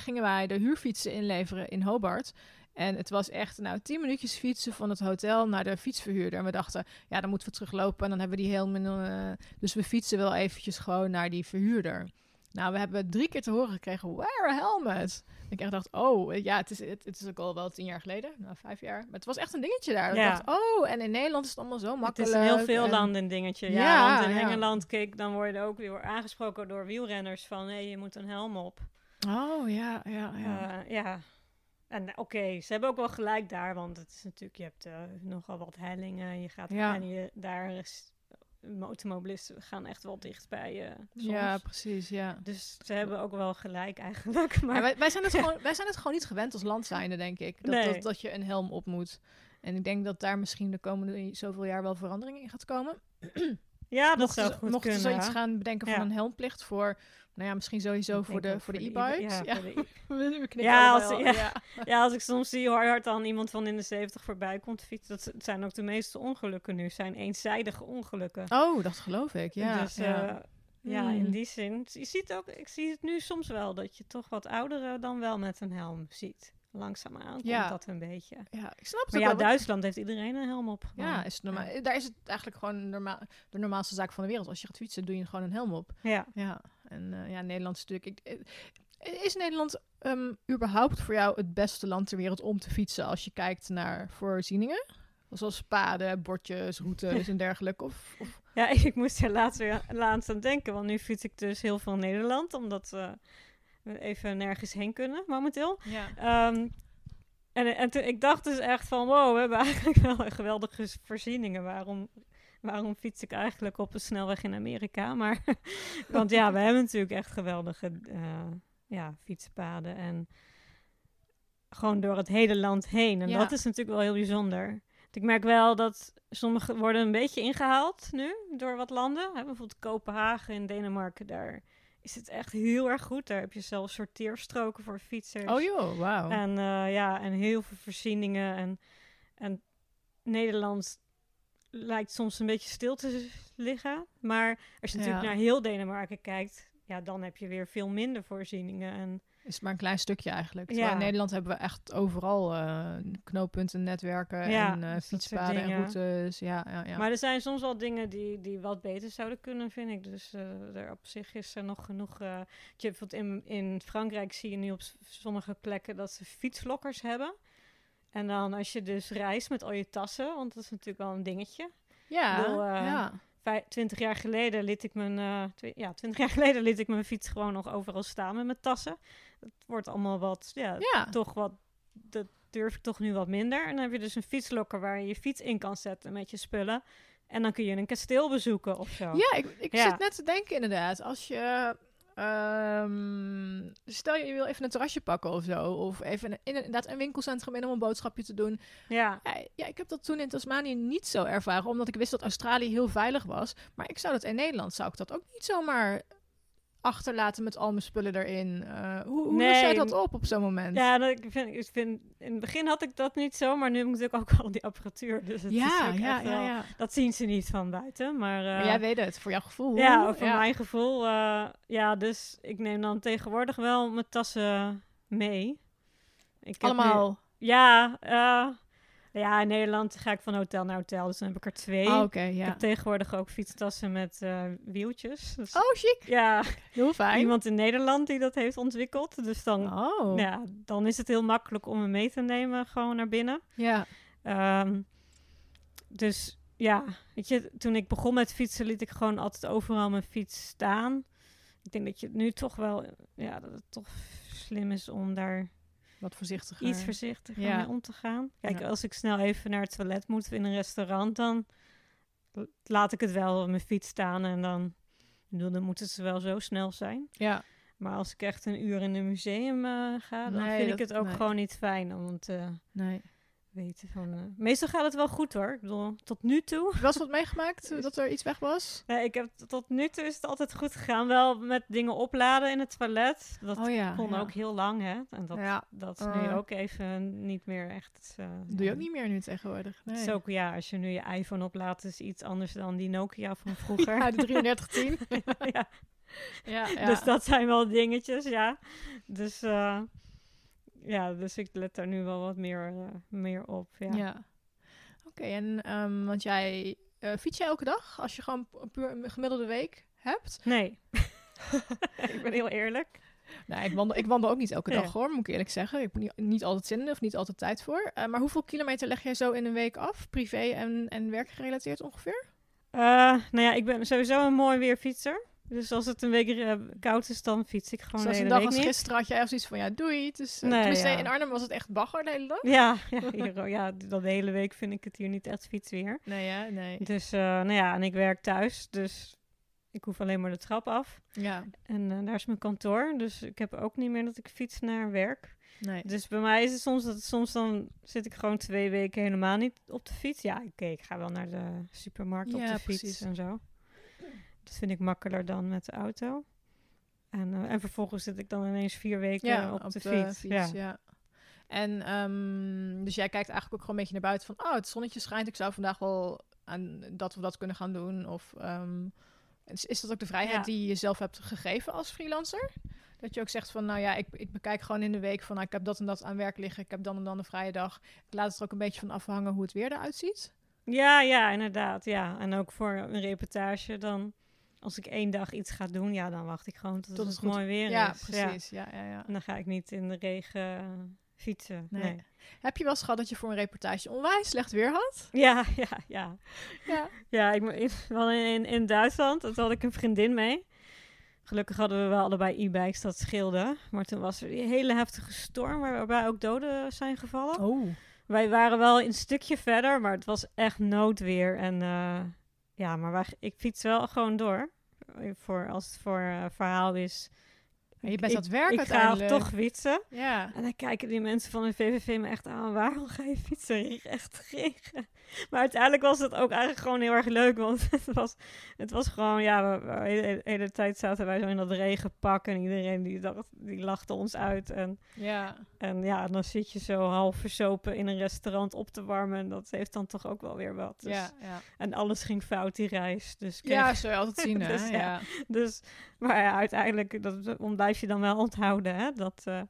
gingen wij de huurfietsen inleveren in Hobart. En het was echt, nou, tien minuutjes fietsen van het hotel naar de fietsverhuurder. En we dachten, ja, dan moeten we teruglopen en dan hebben we die helm. eh, dus we fietsen wel eventjes gewoon naar die verhuurder. Nou, we hebben drie keer te horen gekregen, wear a helmet. Ik echt dacht, oh, ja, het is, het, het is ook al wel tien jaar geleden. Nou, vijf jaar. Maar het was echt een dingetje daar. Ja. Ik dacht, oh, en in Nederland is het allemaal zo Het makkelijk. is in heel veel en- landen een dingetje. Ja, Ja, want in ja. Engeland, kijk, dan word je ook weer aangesproken door wielrenners van, hé, je moet een helm op. Oh, ja, ja, ja. Ja. ja. En eh, oké, ze hebben ook wel gelijk daar, want het is natuurlijk, je hebt eh, nogal wat hellingen. Je gaat Ja. en je, daar is, automobilisten gaan echt wel dicht bij je. ja, precies, ja. Dus ze hebben ook wel gelijk eigenlijk. Maar wij, wij, zijn het gewoon, wij zijn het gewoon niet gewend als land zijnde, denk ik. Dat, Nee. dat, dat je een helm op moet. En ik denk dat daar misschien de komende zoveel jaar wel verandering in gaat komen. ja, dat mochten zou ze, goed mochten ze kunnen. zoiets gaan bedenken van een helmplicht voor, nou ja, misschien sowieso voor de, voor de e-bikes. Ja, Ja, de e- we Ja, als- al, ja. ja, als ik soms zie hoe hard dan iemand van in de 70 voorbij komt fietsen, dat zijn ook de meeste ongelukken nu, zijn eenzijdige ongelukken. Oh, dat geloof ik, ja. dus ja. eh, ja, Hmm. in die zin. Je ziet ook, ik zie het nu soms wel dat je toch wat ouderen dan wel met een helm ziet. Langzaamaan komt Ja. dat een beetje. ja, ik snap het Maar ja, wel. Duitsland heeft iedereen een helm op. Ja, is het normaal. Daar is het eigenlijk gewoon normaal, de normaalste zaak van de wereld. Als je gaat fietsen, doe je gewoon een helm op. Ja. Ja, en eh, ja, Nederland is natuurlijk... Ik, eh, is Nederland ehm, überhaupt voor jou het beste land ter wereld om te fietsen als je kijkt naar voorzieningen? Zoals paden, bordjes, routes en dergelijke. Of, of... Ja, ik moest er laatst weer laatst aan denken, want nu fiets ik dus heel veel Nederland, omdat eh, even nergens heen kunnen momenteel. Ja. Ehm, en en toen, ik dacht dus echt van, wow, we hebben eigenlijk wel geweldige voorzieningen. Waarom, waarom fiets ik eigenlijk op een snelweg in Amerika? Maar, want ja, we hebben natuurlijk echt geweldige eh, ja, fietspaden en gewoon door het hele land heen. En Ja. dat is natuurlijk wel heel bijzonder. Ik merk wel dat sommige worden een beetje ingehaald nu door wat landen. Bijvoorbeeld Kopenhagen in Denemarken, daar is het echt heel erg goed. Daar heb je zelfs sorteerstroken voor fietsers. Oh joh, wauw. En uh, ja, en heel veel voorzieningen. En, en Nederland lijkt soms een beetje stil te liggen. Maar als je natuurlijk naar heel Denemarken kijkt, ja, dan heb je weer veel minder voorzieningen. En is maar een klein stukje eigenlijk. Ja. In Nederland hebben we echt overal uh, knooppunten, netwerken ja, en uh, fietspaden en routes. Ja, ja, ja. Maar er zijn soms wel dingen die, die wat beter zouden kunnen, vind ik. Dus uh, er op zich is er nog genoeg. je, in, in Frankrijk zie je nu op sommige plekken dat ze fietslokkers hebben. En dan als je dus reist met al je tassen, want dat is natuurlijk wel een dingetje. Ja, ja. 20 jaar geleden liet ik mijn, ja, 20 jaar geleden liet ik mijn fiets gewoon nog overal staan met mijn tassen het wordt allemaal wat, ja, toch wat, dat durf ik toch nu wat minder. En dan heb je dus een fietslokker waar je je fiets in kan zetten met je spullen. En dan kun je een kasteel bezoeken of zo. Ja, ik, ik zit net te denken inderdaad. Als je... Um, stel je, je wil even een terrasje pakken of zo. Of even in, inderdaad een winkelcentrum in om een boodschapje te doen. Ja. ja. Ja, ik heb dat toen in Tasmanië niet zo ervaren. Omdat ik wist dat Australië heel veilig was. Maar ik zou dat in Nederland zou ik dat ook niet zomaar achterlaten met al mijn spullen erin. Uh, hoe hoe nee. jij dat op op zo'n moment? Ja, dat, ik, vind, ik vind, in het begin had ik dat niet zo, maar nu heb ik natuurlijk ook al die apparatuur. Dus het ja, is ja, ja, ja, Dat zien ze niet van buiten, maar... Uh, maar jij weet het, voor jouw gevoel. Ja, voor mijn gevoel. Uh, ja, dus ik neem dan tegenwoordig wel mijn tassen mee. Ik Allemaal? ja, ja, in Nederland ga ik van hotel naar hotel, dus dan heb ik er twee. Oh, ja. Ik heb tegenwoordig ook fietstassen met uh, wieltjes. Dus, oh, chic. Ja. Heel fijn. Iemand in Nederland die dat heeft ontwikkeld. Dus dan, oh. ja, dan is het heel makkelijk om hem mee te nemen gewoon naar binnen. Ja. Um, dus ja, weet je, toen ik begon met fietsen liet ik gewoon altijd overal mijn fiets staan. Ik denk dat je nu toch wel, ja, dat het toch slim is om daar wat voorzichtiger. Iets voorzichtiger ja. mee om te gaan. Kijk, als ik snel even naar het toilet moet in een restaurant, dan laat ik het wel op mijn fiets staan en dan, dan moeten ze wel zo snel zijn. Ja. Maar als ik echt een uur in een museum uh, ga, dan vind ik het ook gewoon niet fijn om het uh, nee weten van... Uh, meestal gaat het wel goed hoor. Ik bedoel, tot nu toe... Was wat meegemaakt uh, dat er iets weg was? Nee, ik heb tot nu toe is het altijd goed gegaan. Wel met dingen opladen in het toilet. Dat oh, ja, kon ook heel lang, hè. En dat, ja. dat is nu uh. ook even niet meer echt... Doe je ook niet meer nu tegenwoordig. Nee. Het is ook, ja, als je nu je iPhone oplaadt, is iets anders dan die Nokia van vroeger. ja, de 3310. ja. Ja, ja. Dus dat zijn wel dingetjes, ja. Dus ja, dus ik let daar nu wel wat meer, uh, meer op. Ja. ja. Oké, en um, want jij uh, fiets jij elke dag als je gewoon puur een gemiddelde week hebt? Nee. ik ben heel eerlijk. Nee, ik wandel, ik wandel ook niet elke dag hoor, moet ik eerlijk zeggen. Ik heb niet, niet altijd zin in of niet altijd tijd voor. Uh, maar hoeveel kilometer leg jij zo in een week af, privé en, en werkgerelateerd ongeveer? nou ja, ik ben sowieso een mooi weerfietser. Dus als het een week uh, koud is, dan fiets ik gewoon Zoals de hele een dag als gisteren had echt zoiets van, ja, doei. Dus, uh, nee, ja. in Arnhem was het echt bagger de hele dag. Ja, ja, hier, ja de hele week vind ik het hier niet echt fietsweer. Nee, ja, nee. Dus, uh, nou ja, en ik werk thuis, dus ik hoef alleen maar de trap af. Ja. En daar is mijn kantoor, dus ik heb ook niet meer dat ik fiets naar werk. Nee. Dus bij mij is het soms dat soms dan zit ik gewoon twee weken helemaal niet op de fiets. Ja, oké, ik ga wel naar de supermarkt op de fiets precies. en zo. Dat vind ik makkelijker dan met de auto. En, uh, en vervolgens zit ik dan ineens vier weken ja, op, de, fiets. ja. ja. En um, dus jij kijkt eigenlijk ook gewoon een beetje naar buiten van... oh, het zonnetje schijnt, ik zou vandaag wel aan dat of dat kunnen gaan doen. Of um, is, is dat ook de vrijheid ja. die je zelf hebt gegeven als freelancer? Dat je ook zegt van, nou ja, ik, ik bekijk gewoon in de week van... Nou, ik heb dat en dat aan werk liggen, ik heb dan en dan een vrije dag. Ik laat het er ook een beetje van afhangen hoe het weer eruit ziet. Ja, ja, inderdaad. Ja. En ook voor een reportage dan als ik één dag iets ga doen, ja, dan wacht ik gewoon tot, tot het, mooi weer ja, is. Precies. Ja, ja, ja, En dan ga ik niet in de regen fietsen. Nee. Heb je wel eens gehad dat je voor een reportage onwijs slecht weer had? Ja, ja, ja. Ja, ja ik in, wel in, in Duitsland. Toen had ik een vriendin mee. Gelukkig hadden we wel allebei e-bikes, dat scheelde. Maar toen was er die hele heftige storm waarbij ook doden zijn gevallen. Oh. Wij waren wel een stukje verder, maar het was echt noodweer. En uh, ja, maar ik fiets wel gewoon door. Voor, als het voor uh, verhaal is. Je bent dat werk ik ga toch fietsen. Ja. En dan kijken die mensen van de VVV me echt aan. Waarom ga je fietsen? Echt regen. Maar uiteindelijk was het ook eigenlijk gewoon heel erg leuk. Want het was, het was gewoon, ja, we, de hele, hele tijd zaten wij zo in dat regenpak. En iedereen die, dacht, die lachte ons uit. En, Ja. en ja, dan zit je zo half verzopen in een restaurant op te warmen. En dat heeft dan toch ook wel weer wat. Dus, Ja, ja. En alles ging fout die reis. Dus, kreeg- ja, je altijd zien, hè? Dus ja. ja. dus maar ja, uiteindelijk dat, dat blijf je dan wel onthouden. Hè? Dat, eh,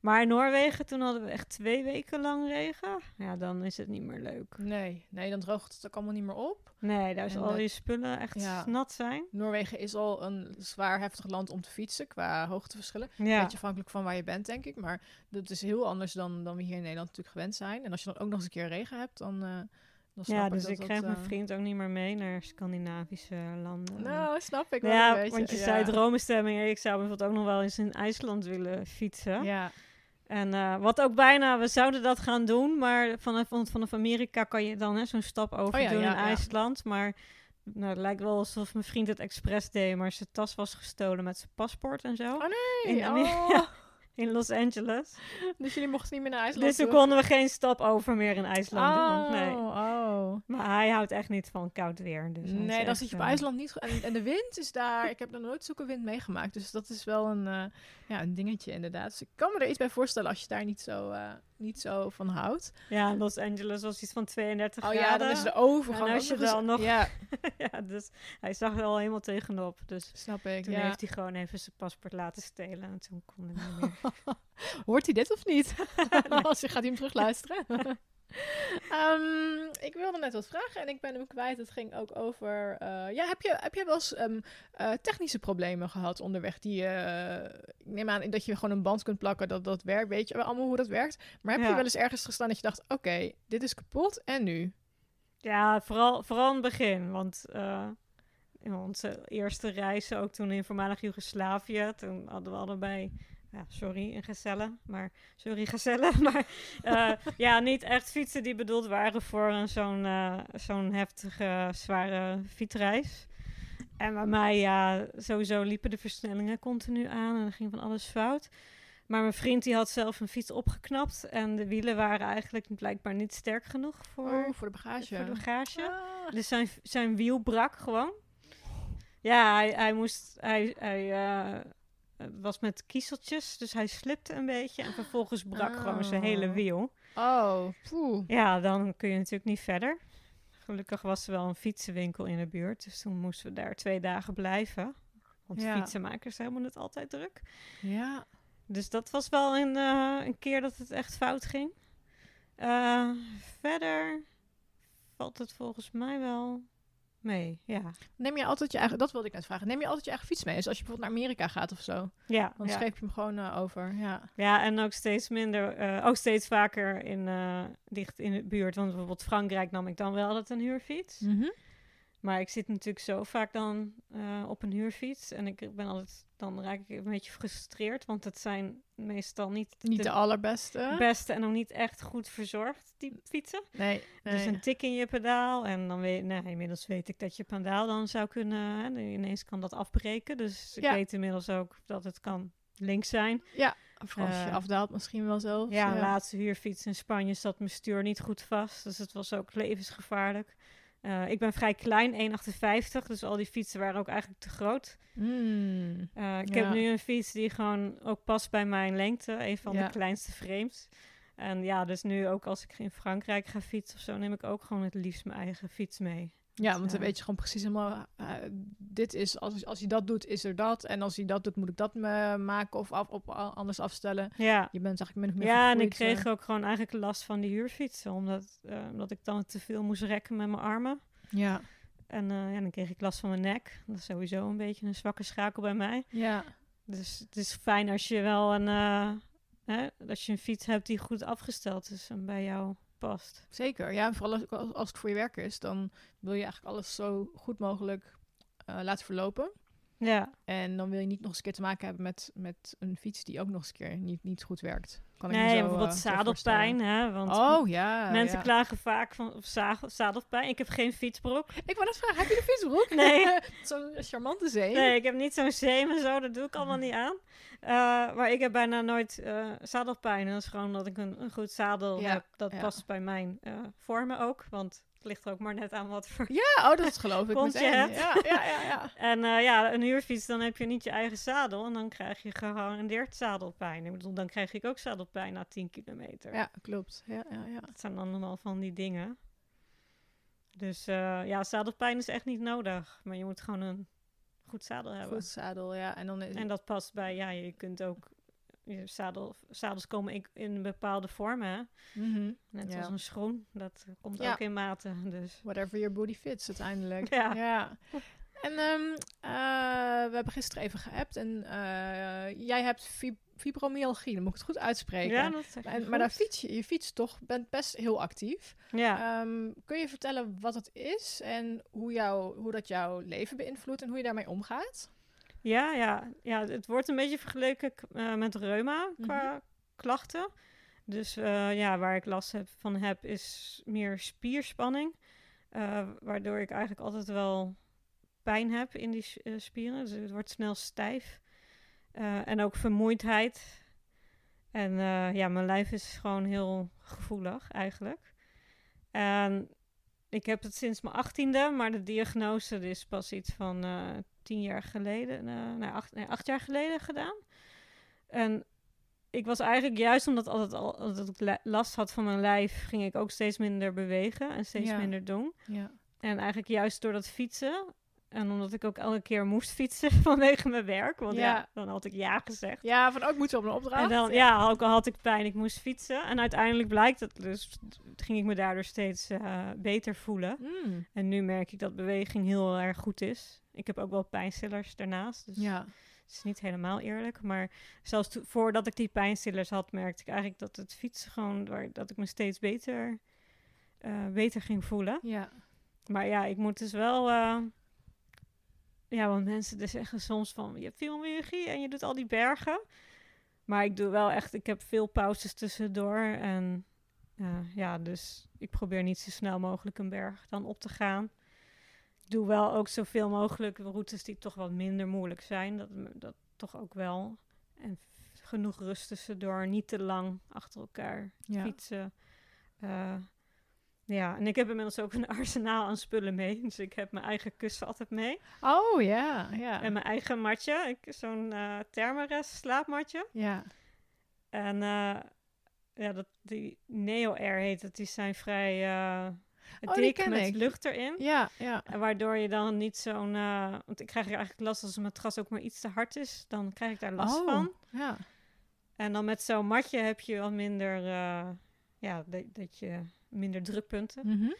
maar in Noorwegen, toen hadden we echt twee weken lang regen. Ja, dan is het niet meer leuk. Nee, nee, dan droogt het ook allemaal niet meer op. Nee, daar is al dat- je spullen echt Ja. nat zijn. Noorwegen is al een zwaar heftig land om te fietsen qua hoogteverschillen. Ja, Beetje afhankelijk van waar je bent, denk ik. Maar dat is heel anders dan, dan we hier in Nederland natuurlijk gewend zijn. En als je dan ook nog eens een keer regen hebt, dan, eh ja ik dus dat ik dat, kreeg mijn eh, vriend ook niet meer mee naar Scandinavische landen. Nou, snap ik wel ja, een beetje. want je ja. zei dromenstemming. Ik zou bijvoorbeeld ook nog wel eens in IJsland willen fietsen. Ja, En eh, wat ook bijna, we zouden dat gaan doen, maar vanaf, vanaf Amerika kan je dan hè, zo'n stap over Oh ja, doen ja, in ja. IJsland. Maar nou, het lijkt wel alsof mijn vriend het expres deed, maar zijn tas was gestolen met zijn paspoort en zo. Oh, in, nee, Amerika- oh. in Los Angeles. Dus jullie mochten niet meer naar IJsland Dus toen toe? konden we geen stap over meer in IJsland oh, doen. Nee. oh. Maar hij houdt echt niet van koud weer. Dus Nee, dan zit je op eh, IJsland niet. en de wind is daar. Ik heb nog nooit zulke wind meegemaakt. Dus dat is wel een, eh, ja, een dingetje, inderdaad. Dus ik kan me er iets bij voorstellen als je daar niet zo, eh, niet zo van houdt. Ja, Los Angeles was iets van 32 Oh graden. ja, dan is de overgang. En als je dan nog- Ja, ja, dus hij zag er al helemaal tegenop. Dus snap ik. toen Ja. heeft hij gewoon even zijn paspoort laten stelen. En toen kon hij niet meer. Hoort hij dit of niet? Als je gaat hij hem terugluisteren. Ehm, ik wilde net wat vragen en ik ben hem kwijt. Het ging ook over. eh, ja, heb je, heb je wel eens ehm, eh, technische problemen gehad onderweg? Die, eh, ik neem aan dat je gewoon een band kunt plakken, dat dat werkt. Weet je allemaal hoe dat werkt? Maar heb je wel eens ergens gestaan dat je dacht: oké, dit is kapot en nu? Ja, vooral, vooral in het begin. Want in onze eerste reizen, ook toen in voormalig Joegoslavië, toen hadden we allebei, ja, sorry, een gezellen, maar sorry gezellen, maar eh, ja, niet echt fietsen die bedoeld waren voor een zo'n eh, zo'n heftige, zware fietsreis. En bij mij, ja, sowieso liepen de versnellingen continu aan en er ging van alles fout. Maar mijn vriend die had zelf een fiets opgeknapt en de wielen waren eigenlijk blijkbaar niet sterk genoeg voor, Oh, voor de bagage. voor de bagage. Ah. Dus zijn, zijn wiel brak gewoon. Ja, hij, hij moest. Hij, hij eh, het was met kiezeltjes, dus hij slipte een beetje. En vervolgens brak gewoon zijn hele Oh. wiel. Oh, poeh. Ja, dan kun je natuurlijk niet verder. Gelukkig was er wel een fietsenwinkel in de buurt. Dus toen moesten we daar twee dagen blijven. Want Ja. fietsenmakers hebben het altijd druk. Ja. Dus dat was wel een, eh, een keer dat het echt fout ging. Eh, verder valt het volgens mij wel mee. Ja, Neem je altijd je eigen, dat wilde ik net vragen. Neem je altijd je eigen fiets mee? Dus als je bijvoorbeeld naar Amerika gaat of zo, ja, dan ja. scheep je hem gewoon eh, over. Ja. ja en ook steeds minder, eh, ook steeds vaker in, eh, dicht in de buurt. Want bijvoorbeeld Frankrijk nam ik dan wel altijd een huurfiets. Mhm. Maar ik zit natuurlijk zo vaak dan eh, op een huurfiets. En ik ben altijd, dan raak ik een beetje gefrustreerd. Want het zijn meestal niet, Niet de de allerbeste. beste en ook niet echt goed verzorgd, die fietsen. nee, nee. Dus een tik in je pedaal. En dan weet nou, inmiddels weet ik dat je pedaal dan zou kunnen. Hè, ineens kan dat afbreken. Dus ik Ja. weet inmiddels ook dat het kan links zijn. Of als je eh, afdaalt misschien wel zelfs. Ja, een laatste huurfiets in Spanje zat mijn stuur niet goed vast. Dus het was ook levensgevaarlijk. Eh, ik ben vrij klein, 1,58. Dus al die fietsen waren ook eigenlijk te groot. Mm. Eh, ik Ja. heb nu een fiets die gewoon ook past bij mijn lengte. Een van Ja. de kleinste frames. En ja, dus nu ook als ik in Frankrijk ga fietsen of zo, neem ik ook gewoon het liefst mijn eigen fiets mee. Ja, want dan weet je gewoon precies helemaal... eh, dit is, als, als hij dat doet, is er dat. En als hij dat doet, moet ik dat me maken of af, op, anders afstellen. Ja, Je bent eigenlijk min of meer ja en ik kreeg eh. ook gewoon eigenlijk last van die huurfietsen. Omdat, eh, omdat ik dan te veel moest rekken met mijn armen. Ja, En eh, ja, dan kreeg ik last van mijn nek. Dat is sowieso een beetje een zwakke schakel bij mij. ja. Dus het is fijn als je wel een, eh, hè, als je een fiets hebt die goed afgesteld is en bij jou past. Zeker. Ja, vooral als, als als het voor je werk is, dan wil je eigenlijk alles zo goed mogelijk eh, laten verlopen. Ja, En dan wil je niet nog eens een keer te maken hebben met, met een fiets die ook nog eens een keer niet, niet goed werkt. Kan ik nee, zo, bijvoorbeeld eh, zadelpijn, hè. Want Oh ja. mensen ja. klagen vaak van of zadelpijn. Ik heb geen fietsbroek. Ik wou net vragen, heb je een fietsbroek? Nee. Zo'n charmante zee. Nee, ik heb niet zo'n zeem en zo. Dat doe ik allemaal niet aan. Eh, maar ik heb bijna nooit eh, zadelpijn. En dat is gewoon dat ik een, een goed zadel Ja, heb. Dat ja. past bij mijn vormen ook. Want ligt er ook maar net aan wat voor... Ja, oh, dat geloof ik je meteen. hebt. Ja, ja, ja, ja. En eh, ja, een huurfiets, dan heb je niet je eigen zadel. En dan krijg je gegarandeerd zadelpijn. Ik bedoel, dan krijg ik ook zadelpijn na 10 kilometer. Ja, klopt. Ja, ja, ja. Dat zijn allemaal van die dingen. Dus eh, ja, zadelpijn is echt niet nodig. Maar je moet gewoon een goed zadel hebben. Goed zadel, ja. En dan is En dat past bij, ja, je kunt ook... Zadel, zadels komen in, in bepaalde vormen? Mhm. Net Ja. als een schoen. Dat komt Ja. ook in maten, dus... Whatever your body fits uiteindelijk. Ja. En ehm, eh, we hebben gisteren even geappt en eh, jij hebt fib- fibromyalgie, dan moet ik het goed uitspreken. Ja, dat zeg En- maar daar fiets je, je fietst toch, bent best heel actief. Ja. Ehm, kun je vertellen wat het is en hoe, jou, hoe dat jouw leven beïnvloedt en hoe je daarmee omgaat? Ja, ja, ja, het wordt een beetje vergeleken eh, met reuma qua klachten. Dus eh, ja, waar ik last heb, van heb is meer spierspanning. eh, waardoor ik eigenlijk altijd wel pijn heb in die spieren. Dus het wordt snel stijf. En ook vermoeidheid. En ja, mijn lijf is gewoon heel gevoelig eigenlijk. En ik heb het sinds mijn achttiende, maar de diagnose is pas iets van eh, tien jaar geleden, eh, nee, acht, nee, acht jaar geleden gedaan. En ik was eigenlijk juist omdat altijd al dat ik la- last had van mijn lijf, ging ik ook steeds minder bewegen en steeds Ja. minder doen. Ja. En eigenlijk juist door dat fietsen. En omdat ik ook elke keer moest fietsen vanwege mijn werk. Want ja, Ja. dan had ik ja gezegd. Ja, van ook moeten we op een opdracht. En dan, ja, ook al had ik pijn, ik moest fietsen. En uiteindelijk blijkt het dus, ging ik me daardoor steeds eh, beter voelen. Mm, En nu merk ik dat beweging heel erg goed is. Ik heb ook wel pijnstillers daarnaast. Dus ja. het is niet helemaal eerlijk. Maar zelfs to- voordat ik die pijnstillers had, merkte ik eigenlijk dat het fietsen gewoon, waar, dat ik me steeds beter, eh, beter ging voelen. Ja. Maar ja, ik moet dus wel. eh, ja, want mensen dus zeggen soms van je hebt fibromyalgie en je doet al die bergen. Maar ik doe wel echt, ik heb veel pauzes tussendoor. En eh, ja, dus ik probeer niet zo snel mogelijk een berg dan op te gaan. Ik doe wel ook zoveel mogelijk routes die toch wat minder moeilijk zijn. Dat, dat toch ook wel. En genoeg rust tussendoor, niet te lang achter elkaar Ja. fietsen. Eh, ja, en ik heb inmiddels ook een arsenaal aan spullen mee. Dus ik heb mijn eigen kussen altijd mee. Oh ja, ja. En mijn eigen matje. Ik- Zo'n eh Thermarest slaapmatje. ja. En eh, ja, dat, die Neo Air heet het. Die zijn vrij Oh, die dik met ik. lucht erin. Ja, ja. En waardoor je dan niet zo'n... want ik krijg er eigenlijk last als een matras ook maar iets te hard is. Dan krijg ik daar last Oh, van. Ja. En dan met zo'n matje heb je wat minder... ja, dat, dat je minder drukpunten. Mhm.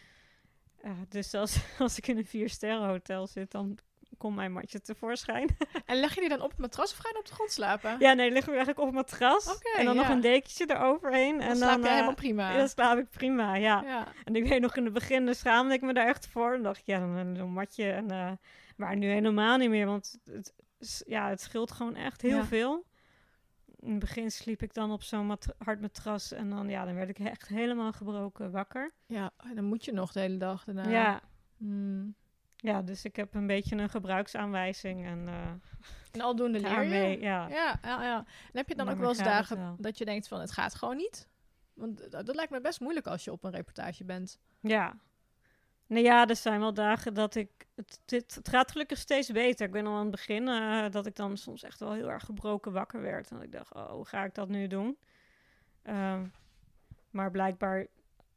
Ja, dus als, als ik in een vier sterren hotel zit, dan komt mijn matje tevoorschijn. En leg je die dan op het matras of ga je op de grond slapen? ja, nee, liggen we eigenlijk op een matras. En dan nog een dekentje eroverheen. dan en slaap dan, je eh, helemaal prima. ja, dan slaap ik prima, ja. ja. En ik weet nog in het begin, dan schaamde ik me daar echt voor. Dan dacht ik, ja, dan een matje. En, eh, maar nu helemaal niet meer, want het, ja, het scheelt gewoon echt heel veel. In het begin sliep ik dan op zo'n mat- hard matras en dan, ja, dan werd ik echt helemaal gebroken wakker. Ja, en dan moet je nog de hele dag daarna. ja, Hmm. Ja, dus ik heb een beetje een gebruiksaanwijzing en eh En aldoende leer je. daarmee, ja. Ja, ja, ja. En heb je dan ook wel eens dagen wel. dat je denkt van het gaat gewoon niet? Want dat, dat lijkt me best moeilijk als je op een reportage bent. Ja. Nou ja, er zijn wel dagen dat ik... Het, dit, het gaat gelukkig steeds beter. Ik ben al aan het begin eh, dat ik dan soms echt wel heel erg gebroken wakker werd. En ik dacht, oh, hoe ga ik dat nu doen? Ehm, maar blijkbaar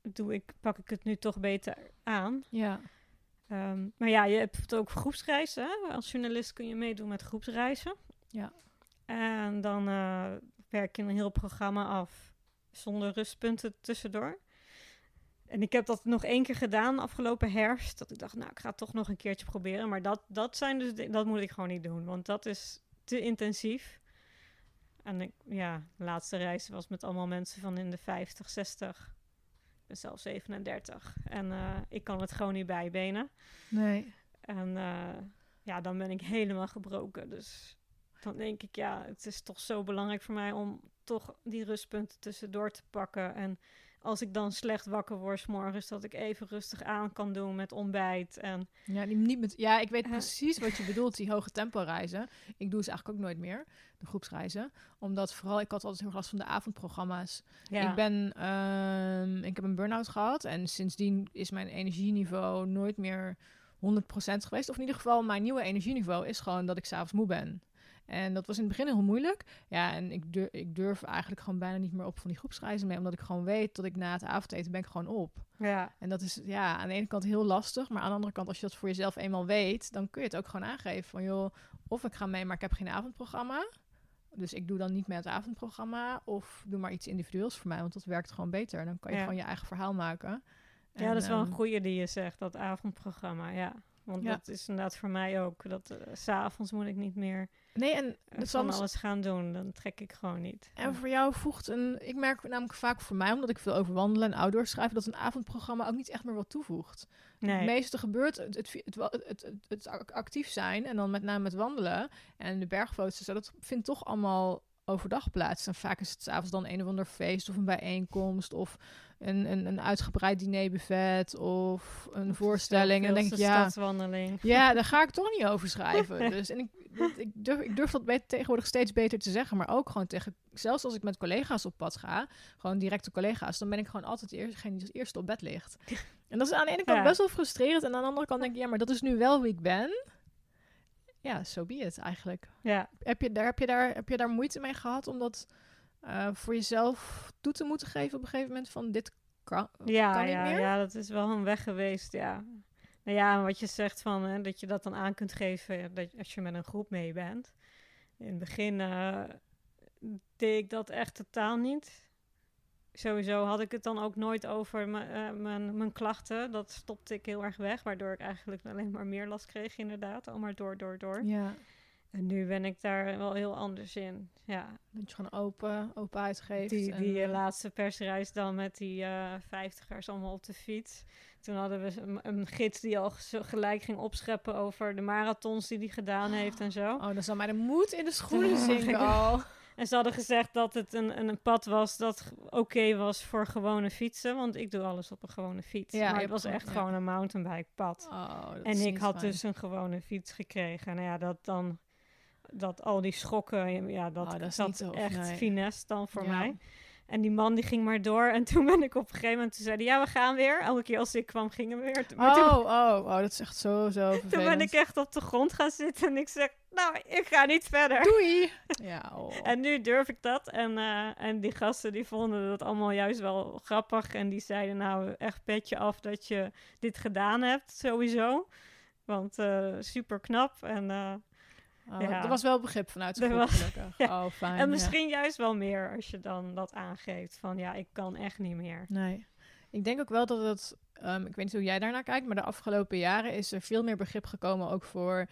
doe ik, pak ik het nu toch beter aan. Ja. Ehm, maar ja, je hebt ook groepsreizen. Hè? Als journalist kun je meedoen met groepsreizen. Ja. En dan eh, werk je een heel programma af zonder rustpunten tussendoor. En ik heb dat nog één keer gedaan afgelopen herfst. Dat ik dacht, nou, ik ga het toch nog een keertje proberen. Maar dat, dat, zijn dus, dat moet ik gewoon niet doen. Want dat is te intensief. En ik, ja, de laatste reis was met allemaal mensen van in de 50, 60. Ik ben zelf 37. En eh, ik kan het gewoon niet bijbenen. Nee. En eh, ja, dan ben ik helemaal gebroken. Dus dan denk ik, ja, het is toch zo belangrijk voor mij om toch die rustpunten tussendoor te pakken. En als ik dan slecht wakker word 's morgens, dat ik even rustig aan kan doen met ontbijt. En Ja, niet met, ja, ik weet Eh. precies wat je bedoelt, die hoge tempo reizen. Ik doe ze eigenlijk ook nooit meer, de groepsreizen. Omdat vooral, ik had altijd heel erg last van de avondprogramma's. ja, Ik, ben, ehm, ik heb een burn-out gehad en sindsdien is mijn energieniveau nooit meer 100% geweest. Of in ieder geval, mijn nieuwe energieniveau is gewoon dat ik s'avonds moe ben. En dat was in het begin heel moeilijk. Ja, en ik durf, ik durf eigenlijk gewoon bijna niet meer op van die groepsreizen mee. Omdat ik gewoon weet dat ik na het avondeten ben ik gewoon op. ja, En dat is ja, aan de ene kant heel lastig. Maar aan de andere kant, als je dat voor jezelf eenmaal weet, dan kun je het ook gewoon aangeven. Van joh, of ik ga mee, maar ik heb geen avondprogramma. Dus ik doe dan niet meer het avondprogramma. Of doe maar iets individueels voor mij, want dat werkt gewoon beter. Dan kan je Ja. gewoon je eigen verhaal maken. ja, dat is wel een ehm, goede die je zegt, dat avondprogramma. Ja, want Ja. dat is inderdaad voor mij ook. Dat eh, s s'avonds moet ik niet meer Nee, en eh, van alles gaan doen. Dan trek ik gewoon niet. En voor jou voegt een... Ik merk namelijk vaak voor mij, omdat ik veel over wandelen en outdoor schrijf... dat een avondprogramma ook niet echt meer wat toevoegt. nee. Het meeste gebeurt het, het, het, het, het, het- het ac- actief zijn en dan met name het wandelen en de bergfoto's. Zo, dat vindt toch allemaal overdag plaats. En vaak is het s'avonds dan een of ander feest of een bijeenkomst of een, een, een uitgebreid dinerbuffet of een voorstelling. En denk ik, ja, stadswandeling. ja, daar ga ik toch niet over schrijven. Dus, en ik, ik, durf, ik durf dat beter, tegenwoordig steeds beter te zeggen. Maar ook gewoon tegen, zelfs als ik met collega's op pad ga, gewoon directe collega's, dan ben ik gewoon altijd de eerste, degene die als eerste op bed ligt. En dat is aan de ene kant Ja. best wel frustrerend. En aan de andere kant denk ik, ja, maar dat is nu wel wie ik ben. Ja, zo so be it eigenlijk. Ja, Heb je, daar, heb, je daar, heb je daar moeite mee gehad om dat eh, voor jezelf toe te moeten geven op een gegeven moment van dit kan, ja, kan niet ja, meer? ja, dat is wel een weg geweest, ja. Nou ja, wat je zegt van hè, dat je dat dan aan kunt geven dat, als je met een groep mee bent. In het begin eh, deed ik dat echt totaal niet. Sowieso had ik het dan ook nooit over mijn- eh, mijn, mijn klachten. Dat stopte ik heel erg weg, waardoor ik eigenlijk alleen maar meer last kreeg, inderdaad. Al maar door, door, door. Ja, En nu ben ik daar wel heel anders in. Ja, dat je gewoon open, open uitgeeft. Die, en, die eh, laatste persreis dan met die eh vijftigers allemaal op de fiets. Toen hadden we een, een gids die al gelijk ging opscheppen over de marathons die hij gedaan heeft en zo. Oh, dan zal mij de moed in de schoenen zinken al. En ze hadden gezegd dat het een, een, pad was dat oké was voor gewone fietsen. Want ik doe alles op een gewone fiets. Ja, maar het was echt ja. gewoon een mountainbike pad. Oh, dat En ik had fijn. dus een gewone fiets gekregen. Nou ja, dat dan... Dat al die schokken, ja, dat, Oh, dat tof, echt nee. finesse dan voor Ja. mij. En die man die ging maar door. En toen ben ik op een gegeven moment... Toen zei hij, ja, we gaan weer. Elke keer als ik kwam, gingen we weer. Maar Oh, toen, oh, oh, dat is echt zo, zo vervelend. toen ben ik echt op de grond gaan zitten. En ik zeg, nou, ik ga niet verder. Doei! Ja, oh. En nu durf ik dat. En, eh, en die gasten die vonden dat allemaal juist wel grappig. En die zeiden nou echt petje af dat je dit gedaan hebt, sowieso. Want eh, super knap. En, eh, Oh, ja. Er was wel begrip vanuit de groep, gelukkig. ja. Oh, fijn. en ja. misschien juist wel meer als je dan dat aangeeft. Van ja, ik kan echt niet meer. Nee. Ik denk ook wel dat het... ehm, ik weet niet hoe jij daarnaar kijkt, maar de afgelopen jaren is er veel meer begrip gekomen ook voor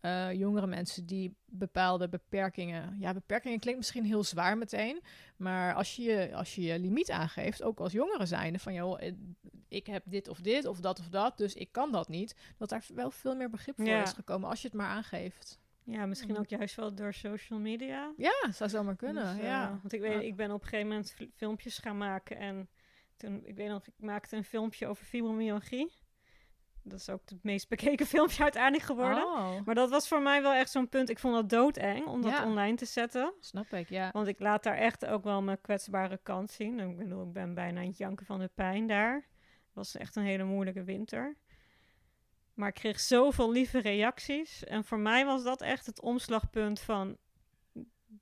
eh, jongere mensen die bepaalde beperkingen... Ja, beperkingen klinkt misschien heel zwaar meteen, maar als je als je, je limiet aangeeft, ook als jongere zijnde, van joh, eh, ik heb dit of dit of dat of dat, dus ik kan dat niet, dat daar wel veel meer begrip voor Ja. is gekomen als je het maar aangeeft. Ja, misschien ook juist wel door social media. Ja, zou zomaar kunnen, Dus, eh, ja. Want ik weet, ik ben op een gegeven moment fil- filmpjes gaan maken. En toen, ik weet nog, ik maakte een filmpje over fibromyalgie. Dat is ook het meest bekeken filmpje uiteindelijk geworden. Oh, Maar dat was voor mij wel echt zo'n punt. Ik vond dat doodeng om dat Ja. online te zetten. snap ik, ja. Want ik laat daar echt ook wel mijn kwetsbare kant zien. Ik bedoel, ik ben bijna aan het janken van de pijn daar. Het was echt een hele moeilijke winter. Maar ik kreeg zoveel lieve reacties. En voor mij was dat echt het omslagpunt van...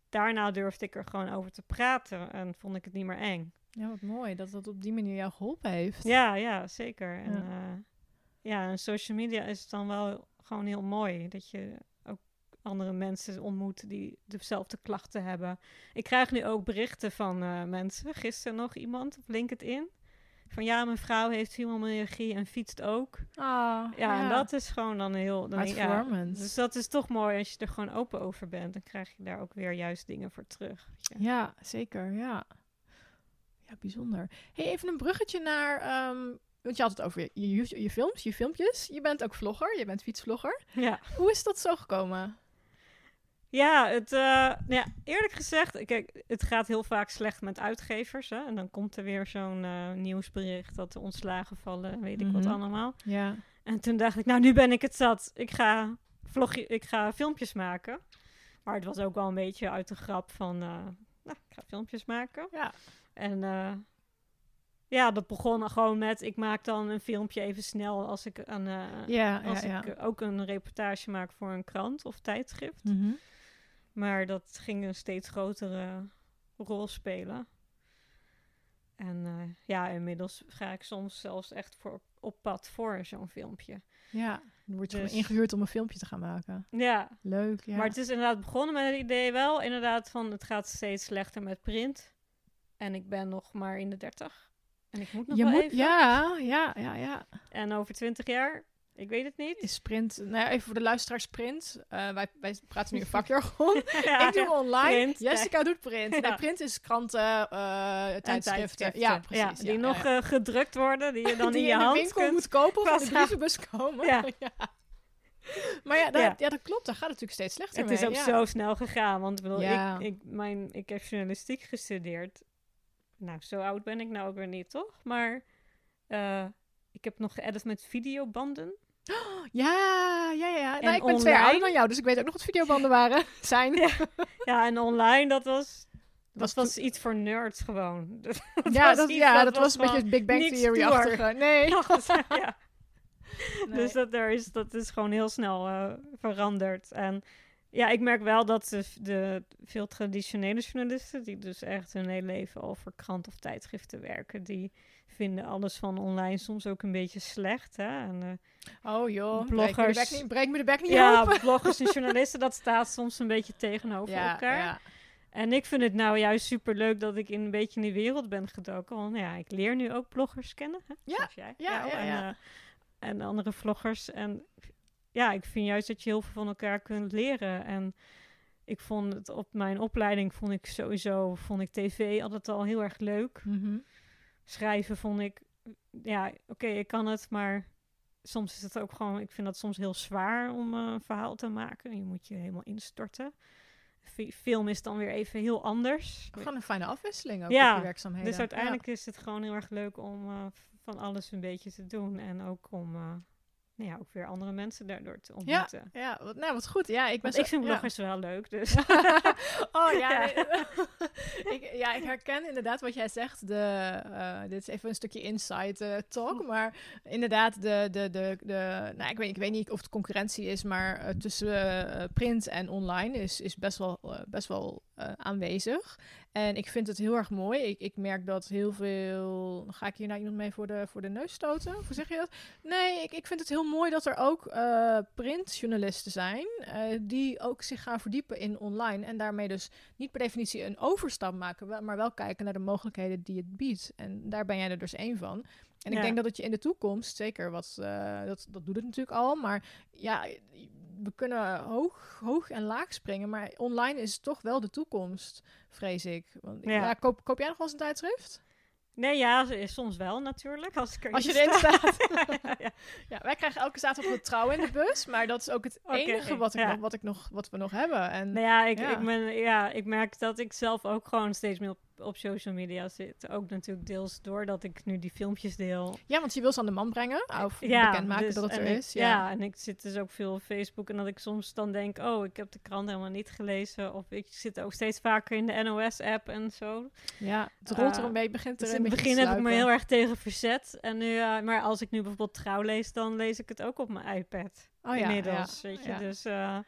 Daarna durfde ik er gewoon over te praten en vond ik het niet meer eng. Ja, wat mooi dat dat op die manier jou geholpen heeft. Ja, ja, zeker. En, Ja. ja. ja, en social media is dan wel gewoon heel mooi dat je ook andere mensen ontmoet die dezelfde klachten hebben. Ik krijg nu ook berichten van eh, mensen. Gisteren nog iemand op LinkedIn. Van ja, mijn vrouw heeft fibromyalgie en fietst ook. Ah, Ja, en dat is gewoon dan heel... Dan, ja, dus dat is toch mooi als je er gewoon open over bent. Dan krijg je daar ook weer juist dingen voor terug. Ja, zeker, ja. Ja, bijzonder. Hey, even een bruggetje naar... ehm, Want je had het over je, je, je films, je filmpjes. Je bent ook vlogger, je bent fietsvlogger. Ja. Hoe is dat zo gekomen? Ja, het, eh, nou ja, eerlijk gezegd, kijk, het gaat heel vaak slecht met uitgevers. Hè? En dan komt er weer zo'n eh, nieuwsbericht dat de ontslagen vallen, weet ik wat Mhm. allemaal. Ja. En toen dacht ik, nou, nu ben ik het zat. Ik ga, vlogje, ik ga filmpjes maken. Maar het was ook wel een beetje uit de grap van, eh, nou, ik ga filmpjes maken. Ja. En ja, dat begon gewoon met, ik maak dan een filmpje even snel als ik, een, Ja, als ja, ik ook een reportage maak voor een krant of tijdschrift. Mhm. Maar dat ging een steeds grotere rol spelen. En eh, ja, inmiddels ga ik soms zelfs echt voor, op pad voor zo'n filmpje. Ja, dan word je Dus- gewoon ingehuurd om een filmpje te gaan maken. Ja, Leuk, ja. maar het is inderdaad begonnen met het idee wel inderdaad van het gaat steeds slechter met print. En ik ben nog maar in de 30. En ik moet nog je wel moet, even. ja, ja, ja, ja. En over 20 jaar, ik weet het niet. Is sprint, nou ja, even voor de luisteraars sprint. Eh, wij, wij praten nu in vakjargon. ja, ik doe online, print, Jessica doet print. Ja. Nee, print is kranten, en tijdschriften. Ja, precies. Die nog eh, gedrukt worden, die je dan die in je in de hand winkel kunt. moet kopen of in de brievenbus komen. Ja. Maar ja dat, ja. Ja. dat klopt. Dat gaat natuurlijk steeds slechter Het mee. is ook ja. zo snel gegaan, want ik bedoel, Ja. ik, ik, mijn, ik heb journalistiek gestudeerd. Nou, zo oud ben ik nou ook weer niet, toch? Maar ik heb nog geëdit met videobanden. Ja, ja, ja. Nou, ik ben twee jaar online? ouder dan jou, dus ik weet ook nog wat videobanden waren. Zijn. Ja. Ja, en online, dat was, dat was iets voor nerds gewoon. Dat ja, was dat, iets ja, dat was een beetje Big Bang Theory-achtige. Nee. ja. Nee. Dus dat, er is, dat is gewoon heel snel eh, veranderd. En ja, ik merk wel dat de, de veel traditionele journalisten, die dus echt hun hele leven voor krant of tijdschriften werken, die vinden alles van online soms ook een beetje slecht. Hè? En, eh, Oh joh, breek me, de Bloggers. bek niet, breek me de bek niet ja, open. bloggers en journalisten, dat staat soms een beetje tegenover Ja, elkaar. ja. En ik vind het nou juist superleuk dat ik in een beetje in die wereld ben gedoken. Want ja, ik leer nu ook bloggers kennen. Hè? Ja, Zoals jij. ja, jou en, eh, en andere vloggers. En ja, ik vind juist dat je heel veel van elkaar kunt leren. En ik vond het op mijn opleiding vond ik sowieso vond ik tv altijd al heel erg leuk. Mhm. Schrijven vond ik, ja, oké, ik kan het, maar soms is het ook gewoon, ik vind dat soms heel zwaar om eh, een verhaal te maken. Je moet je helemaal instorten. Fi- Film is dan weer even heel anders. Gewoon een fijne afwisseling ook Ja, op je werkzaamheden. Dus uiteindelijk is het gewoon heel erg leuk om eh, van alles een beetje te doen. En ook om uh, nou ja, ook weer andere mensen daardoor te ontmoeten. Ja, ja wat, nou wat goed. Ja, ik ben zo, ik vind ja. bloggers wel leuk, dus... oh ja, Ja. nee. ja, ik herken inderdaad wat jij zegt. De, uh, dit is even een stukje inside uh, talk, maar inderdaad, de, de, de, de, nou, ik, weet, ik weet niet of het concurrentie is, maar uh, tussen print en online is, is best wel, best wel aanwezig. En ik vind het heel erg mooi. Ik, ik merk dat heel veel. Ga ik hier nou iemand mee voor de, voor de neus stoten? Hoe zeg je dat? Nee, ik, ik vind het heel mooi dat er ook uh, printjournalisten zijn. Uh, die ook zich gaan verdiepen in online. En daarmee dus niet per definitie een overstap maken. Maar wel kijken naar de mogelijkheden die het biedt. En daar ben jij er dus één van. En ik denk dat het je in de toekomst, zeker wat. Uh, dat, dat doet het natuurlijk al. Maar ja. We kunnen hoog, hoog en laag springen, maar online is toch wel de toekomst, vrees ik. Want, ja. Ja. koop, koop jij nog wel eens een tijdschrift? Nee, ja, s- soms wel natuurlijk. Als, ik erin Als je erin sta. staat. ja, ja. Ja, wij krijgen elke zaterdag de trouw in de bus, maar dat is ook het enige wat, ik ja. nog, wat, ik nog, wat we nog hebben. En Nou ja ik. Ik ben, ja, ik merk dat ik zelf ook gewoon steeds meer op, social media zit. Ook natuurlijk deels doordat ik nu die filmpjes deel. ja, want je wil ze aan de man brengen, of Ja, bekendmaken dus- dat het er ik- is. Ja. Ja. en ik zit dus ook veel op Facebook en dat ik soms dan denk, oh, ik heb de krant helemaal niet gelezen. Of ik zit ook steeds vaker in de NOS-app en zo. ja, het rolt er Eh, een beetje, begint er Dus een in het begin heb ik me heel erg tegen verzet. En nu, eh, maar als ik nu bijvoorbeeld trouw lees, dan lees ik het ook op mijn iPad. Oh ja, inmiddels, ja, weet je. ja. Dus, eh,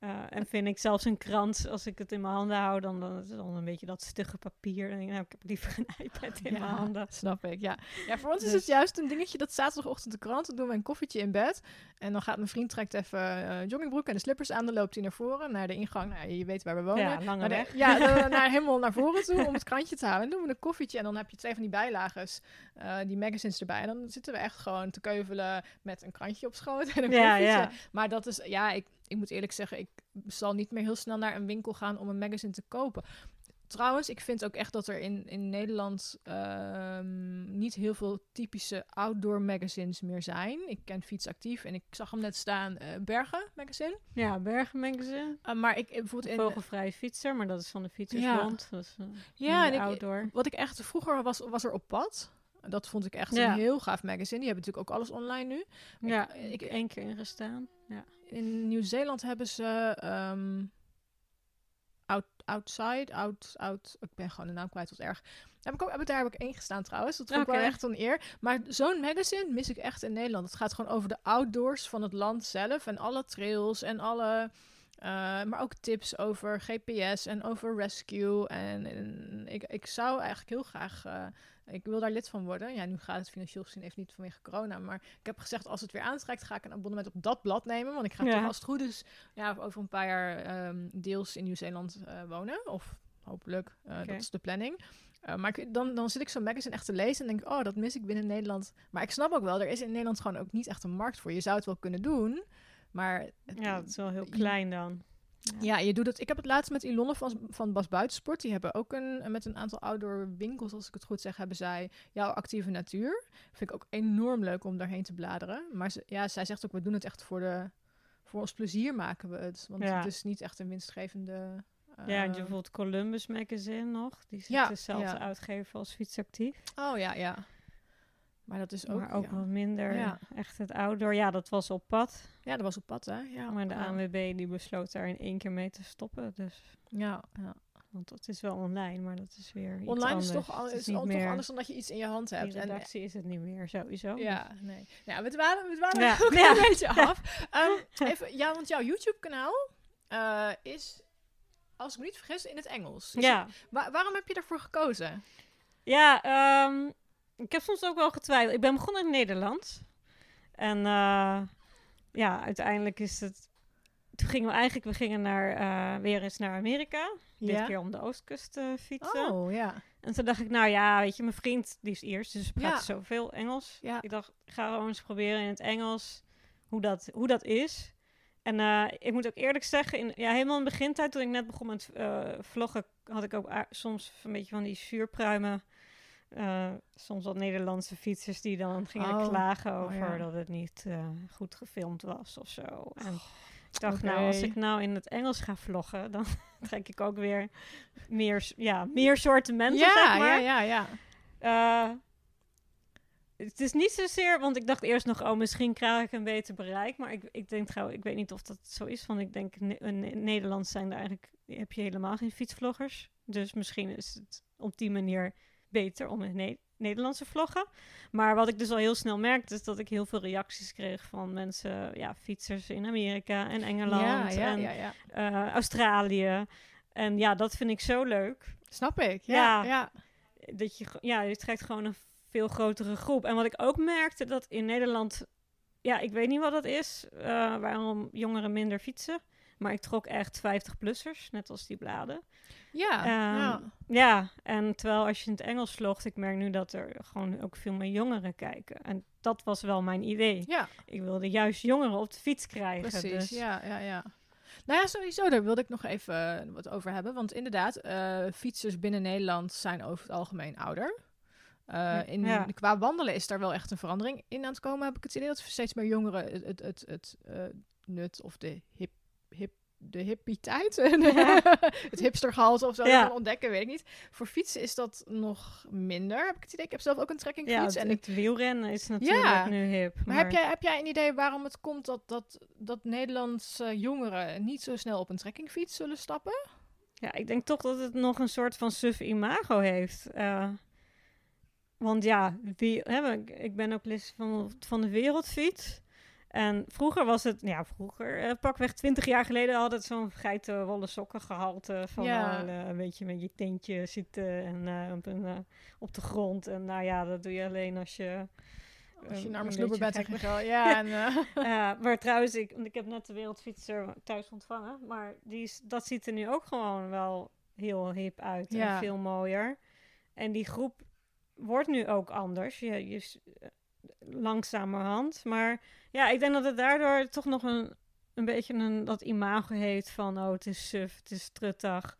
eh, en vind ik zelfs een krant, als ik het in mijn handen hou, dan, dan is het dan een beetje dat stugge papier. Dan denk ik, nou, ik heb liever een iPad in mijn handen. Snap ik, ja. Ja, voor ons is Dus- het juist een dingetje dat zaterdagochtend de krant, dan doen we een koffietje in bed. En dan gaat mijn vriend trekt even eh, joggingbroek en de slippers aan, dan loopt hij naar voren, naar de ingang. Nou, je weet waar we wonen. Ja, lange de- weg. ja, dan, naar, helemaal naar voren toe om het krantje te halen. En dan doen we een koffietje en dan heb je twee van die bijlages, eh, die magazines erbij. En dan zitten we echt gewoon te keuvelen met een krantje op schoot en een Ja, koffietje. ja. Maar dat is, ja, ik, ik moet eerlijk zeggen, ik zal niet meer heel snel naar een winkel gaan om een magazine te kopen. Trouwens, ik vind ook echt dat er in, in Nederland ehm, niet heel veel typische outdoor magazines meer zijn. Ik ken Fietsactief en ik zag hem net staan, eh, Bergen magazine. Ja, Bergen Magazine. Uh, maar ik bijvoorbeeld in... Vogelvrije fietser, maar dat is van de Fietsersbond. Ja, dat is, uh, ja en ik, outdoor. wat ik echt vroeger was, was er op pad. Dat vond ik echt ja. een heel gaaf magazine. Die hebben natuurlijk ook alles online nu. Ja, ik, ik één keer ingestaan. Ja. In Nieuw-Zeeland hebben ze um, out, Outside, out, out, ik ben gewoon de naam kwijt, wat erg. Heb ik ook, heb, daar heb ik één gestaan trouwens. Dat vond ik wel echt een eer. Maar zo'n magazine mis ik echt in Nederland. Het gaat gewoon over de outdoors van het land zelf. En alle trails en alle... Uh, maar ook tips over GPS en over rescue. En, en ik, ik zou eigenlijk heel graag uh, ik wil daar lid van worden. Ja, nu gaat het financieel gezien even niet vanwege corona. Maar ik heb gezegd, als het weer aantrekt, ga ik een abonnement op dat blad nemen. Want ik ga ja. toch als het goed is, ja, over een paar jaar um, deels in Nieuw-Zeeland uh, wonen. Of hopelijk, okay. dat is de planning. Uh, maar ik, dan, dan zit ik zo'n magazine echt te lezen en denk ik, oh, dat mis ik binnen Nederland. Maar ik snap ook wel, er is in Nederland gewoon ook niet echt een markt voor. Je zou het wel kunnen doen, maar... Het, ja, het is wel heel klein dan. Ja. ja. je doet het. Ik heb het laatst met Ilonne van, van Bas Buitensport. Die hebben ook een, met een aantal outdoor winkels, als ik het goed zeg, hebben zij jouw actieve natuur. Vind ik ook enorm leuk om daarheen te bladeren. Maar ze, ja, zij zegt ook, we doen het echt voor, de, voor ons plezier maken we het. Want ja. het is niet echt een winstgevende... Uh, ja, en je bijvoorbeeld Columbus Magazine nog. Die zit ja, dezelfde uitgever als Fietsactief. Oh ja, ja. Maar dat is ook, maar ook ja. wat minder ja. echt het outdoor. Ja, dat was op pad. Ja, dat was op pad, hè? Ja. Maar de ANWB die besloot daar in één keer mee te stoppen. Dus. Ja, ja. Want dat is wel online, maar dat is weer Online anders. is toch, al, is is al, toch anders dan dat je iets in je hand hebt. In redactie en, is het niet meer, sowieso. Ja, nee. Ja, we dwalen, we dwalen ja. ook ja. een beetje af. Um, even, ja, want jouw YouTube-kanaal uh, is, als ik me niet vergis, in het Engels. Is ja. Het, waarom heb je daarvoor gekozen? Ja, um, ik heb soms ook wel getwijfeld. Ik ben begonnen in Nederland. En uh, ja, uiteindelijk is het... Toen gingen we eigenlijk... We gingen naar, uh, weer eens naar Amerika. Dit ja. keer om de oostkust uh, fietsen. Oh, ja. En toen dacht ik, nou ja, weet je, mijn vriend, die is eerst. Dus praat ja. zoveel Engels. Ja. Ik dacht, ik ga gewoon eens proberen in het Engels hoe dat, hoe dat is. En uh, ik moet ook eerlijk zeggen, in, ja, helemaal in de begintijd, toen ik net begon met uh, vloggen, had ik ook soms een beetje van die zuurpruimen uh, soms wat Nederlandse fietsers die dan gingen oh. klagen over oh, ja. dat het niet uh, goed gefilmd was of zo. En ik dacht, okay. nou, als ik nou in het Engels ga vloggen, dan trek ik ook weer meer, ja, meer soorten mensen, ja, zeg maar. Ja, ja, ja. Uh, het is niet zozeer, want ik dacht eerst nog, oh, misschien krijg ik een beter bereik. Maar ik, ik denk trouwens, ik weet niet of dat zo is. Want ik denk, in Nederland zijn er eigenlijk, heb je helemaal geen fietsvloggers. Dus misschien is het op die manier beter om in ne Nederlandse vloggen. Maar wat ik dus al heel snel merkte, is dat ik heel veel reacties kreeg van mensen, ja, fietsers in Amerika en Engeland ja, ja, en. Uh, Australië. En ja, dat vind ik zo leuk. Snap ik, ja. ja. Dat je, ja, je trekt gewoon een veel grotere groep. En wat ik ook merkte, dat in Nederland, ja, ik weet niet wat dat is, uh, waarom jongeren minder fietsen. Maar ik trok echt 50-plussers, net als die bladen. Ja, um, ja. Ja, en terwijl als je in het Engels vlogt, ik merk nu dat er gewoon ook veel meer jongeren kijken. En dat was wel mijn idee. Ja. Ik wilde juist jongeren op de fiets krijgen. Precies, dus. ja, ja, ja. Nou ja, sowieso, daar wilde ik nog even uh, wat over hebben. Want inderdaad, uh, fietsers binnen Nederland zijn over het algemeen ouder. Uh, in, ja. Qua wandelen is daar wel echt een verandering in aan het komen, heb ik het idee. Dat steeds meer jongeren het, het, het, het nut of de hip de hippie-tijd. Het hipstergehalte of zo ja. ontdekken, weet ik niet. Voor fietsen is dat nog minder, heb ik het idee. Ik heb zelf ook een trekkingfiets. Ja, en het wielrennen is natuurlijk ja. nu hip. Maar... maar, heb, jij, heb jij een idee waarom het komt dat, dat, dat Nederlandse jongeren niet zo snel op een trekkingfiets zullen stappen? Ja, ik denk toch dat het nog een soort van suf imago heeft. Uh, want ja, wie, hè, ik ben ook lid van, van de wereldfiets. En vroeger was het, ja, vroeger, uh, pakweg twintig jaar geleden had het zo'n geitenwolle sokken gehalte. Van ja. uh, een beetje met je teentje zitten en uh, op, een, op de grond. En nou ja, dat doe je alleen als je... Als je naar mijn slubber bent, ik wel. Ja, en, maar trouwens, ik, ik heb net de wereldfietser thuis ontvangen. Maar die is, dat ziet er nu ook gewoon wel heel hip uit ja. en veel mooier. En die groep wordt nu ook anders. Je, je, langzamerhand. Maar ja, ik denk dat het daardoor toch nog een, een beetje een, dat imago heeft van... oh, het is suf, het is truttig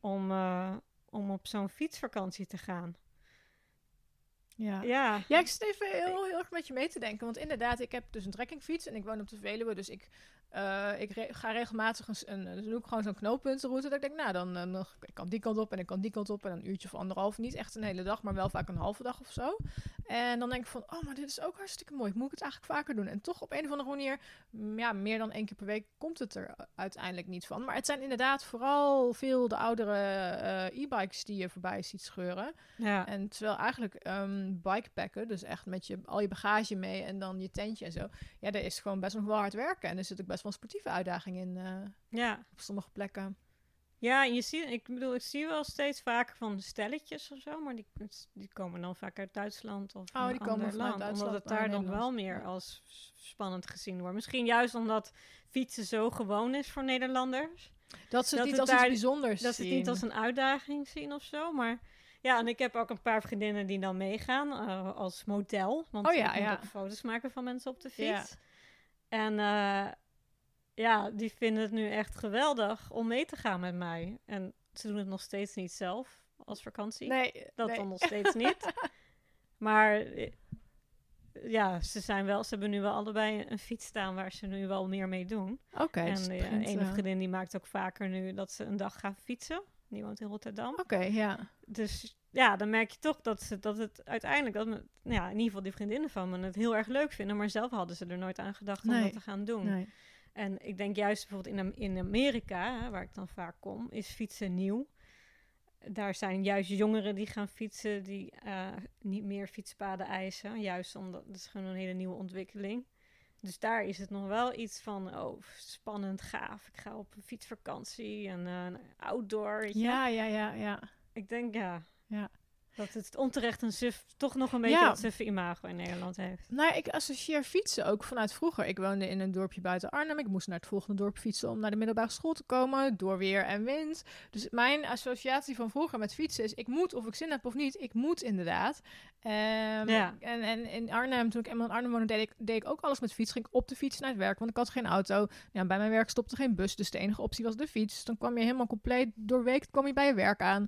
om, uh, om op zo'n fietsvakantie te gaan. Ja. Ja, Ja, ik zit even heel, heel erg met je mee te denken. Want inderdaad, ik heb dus een trekkingfiets en ik woon op de Veluwe. Dus ik, eh, ik re- ga regelmatig een, een, doe ik gewoon zo'n knooppuntenroute. Dat ik denk, nou, dan, eh, dan ik kan die kant op en ik kan die kant op. En een uurtje of anderhalf. Niet echt een hele dag, maar wel vaak een halve dag of zo. En dan denk ik van, oh, maar dit is ook hartstikke mooi. Moet ik het eigenlijk vaker doen? En toch op een of andere manier, ja, meer dan één keer per week komt het er uiteindelijk niet van. Maar het zijn inderdaad vooral veel de oudere eh, e-bikes die je voorbij ziet scheuren. ja. En terwijl eigenlijk ehm bikepacken, dus echt met je, al je bagage mee en dan je tentje en zo. Ja, daar is gewoon best nog wel hard werken. En er zit ook best wel een sportieve uitdaging in eh, ja. op sommige plekken. Ja, je ziet, ik bedoel, ik zie wel steeds vaker van stelletjes of zo, maar die, die komen dan vaak uit Duitsland of Oh, die komen land, Duitsland omdat het daar dan Nederland. wel meer als spannend gezien wordt. Misschien juist omdat fietsen zo gewoon is voor Nederlanders, Dat ze het Dat niet het als daar- iets bijzonders dat ze het niet als een uitdaging zien of zo, maar ja, en ik heb ook een paar vriendinnen die dan meegaan eh, als model, want Oh ja, ik moet ja. ook foto's maken van mensen op de Ja. fiets. En eh, ja, die vinden het nu echt geweldig om mee te gaan met mij. En ze doen het nog steeds niet zelf als vakantie. Nee, dat nee. dan nog steeds niet. Maar eh, ja, ze, zijn wel, ze hebben nu wel allebei een fiets staan waar ze nu wel meer mee doen. Oké, dus en de begint, ene eh, vriendin die maakt ook vaker nu dat ze een dag gaan fietsen. Die woont in Rotterdam. Oké, ja. Dus ja, dan merk je toch dat, ze, dat het uiteindelijk, dat me, ja, in ieder geval die vriendinnen van me het heel erg leuk vinden. Maar zelf hadden ze er nooit aan gedacht om Nee. dat te gaan doen. Nee. En ik denk juist bijvoorbeeld in, Am- in Amerika, waar ik dan vaak kom, is fietsen nieuw. Daar zijn juist jongeren die gaan fietsen, die eh, niet meer fietspaden eisen. Juist omdat het is gewoon een hele nieuwe ontwikkeling. Dus daar is het nog wel iets van, oh, spannend, gaaf. Ik ga op een fietsvakantie en outdoor. Ja, ja, ja, ja. Ik denk ja, Ja. Dat het onterecht een suf, toch nog een beetje Ja. dat suffe imago in Nederland heeft. Nou, ik associeer fietsen ook vanuit vroeger. Ik woonde in een dorpje buiten Arnhem. Ik moest naar het volgende dorp fietsen om naar de middelbare school te komen. Door weer en wind. Dus mijn associatie van vroeger met fietsen is... ik moet, of ik zin heb of niet, ik moet inderdaad. Ehm, Ja. en, en in Arnhem, toen ik eenmaal in Arnhem woonde... Deed ik, deed ik ook alles met fiets. Ging ik op de fiets naar het werk, want ik had geen auto. Ja, bij mijn werk stopte geen bus, dus de enige optie was de fiets. Dan kwam je helemaal compleet doorweekt kwam je bij je werk aan...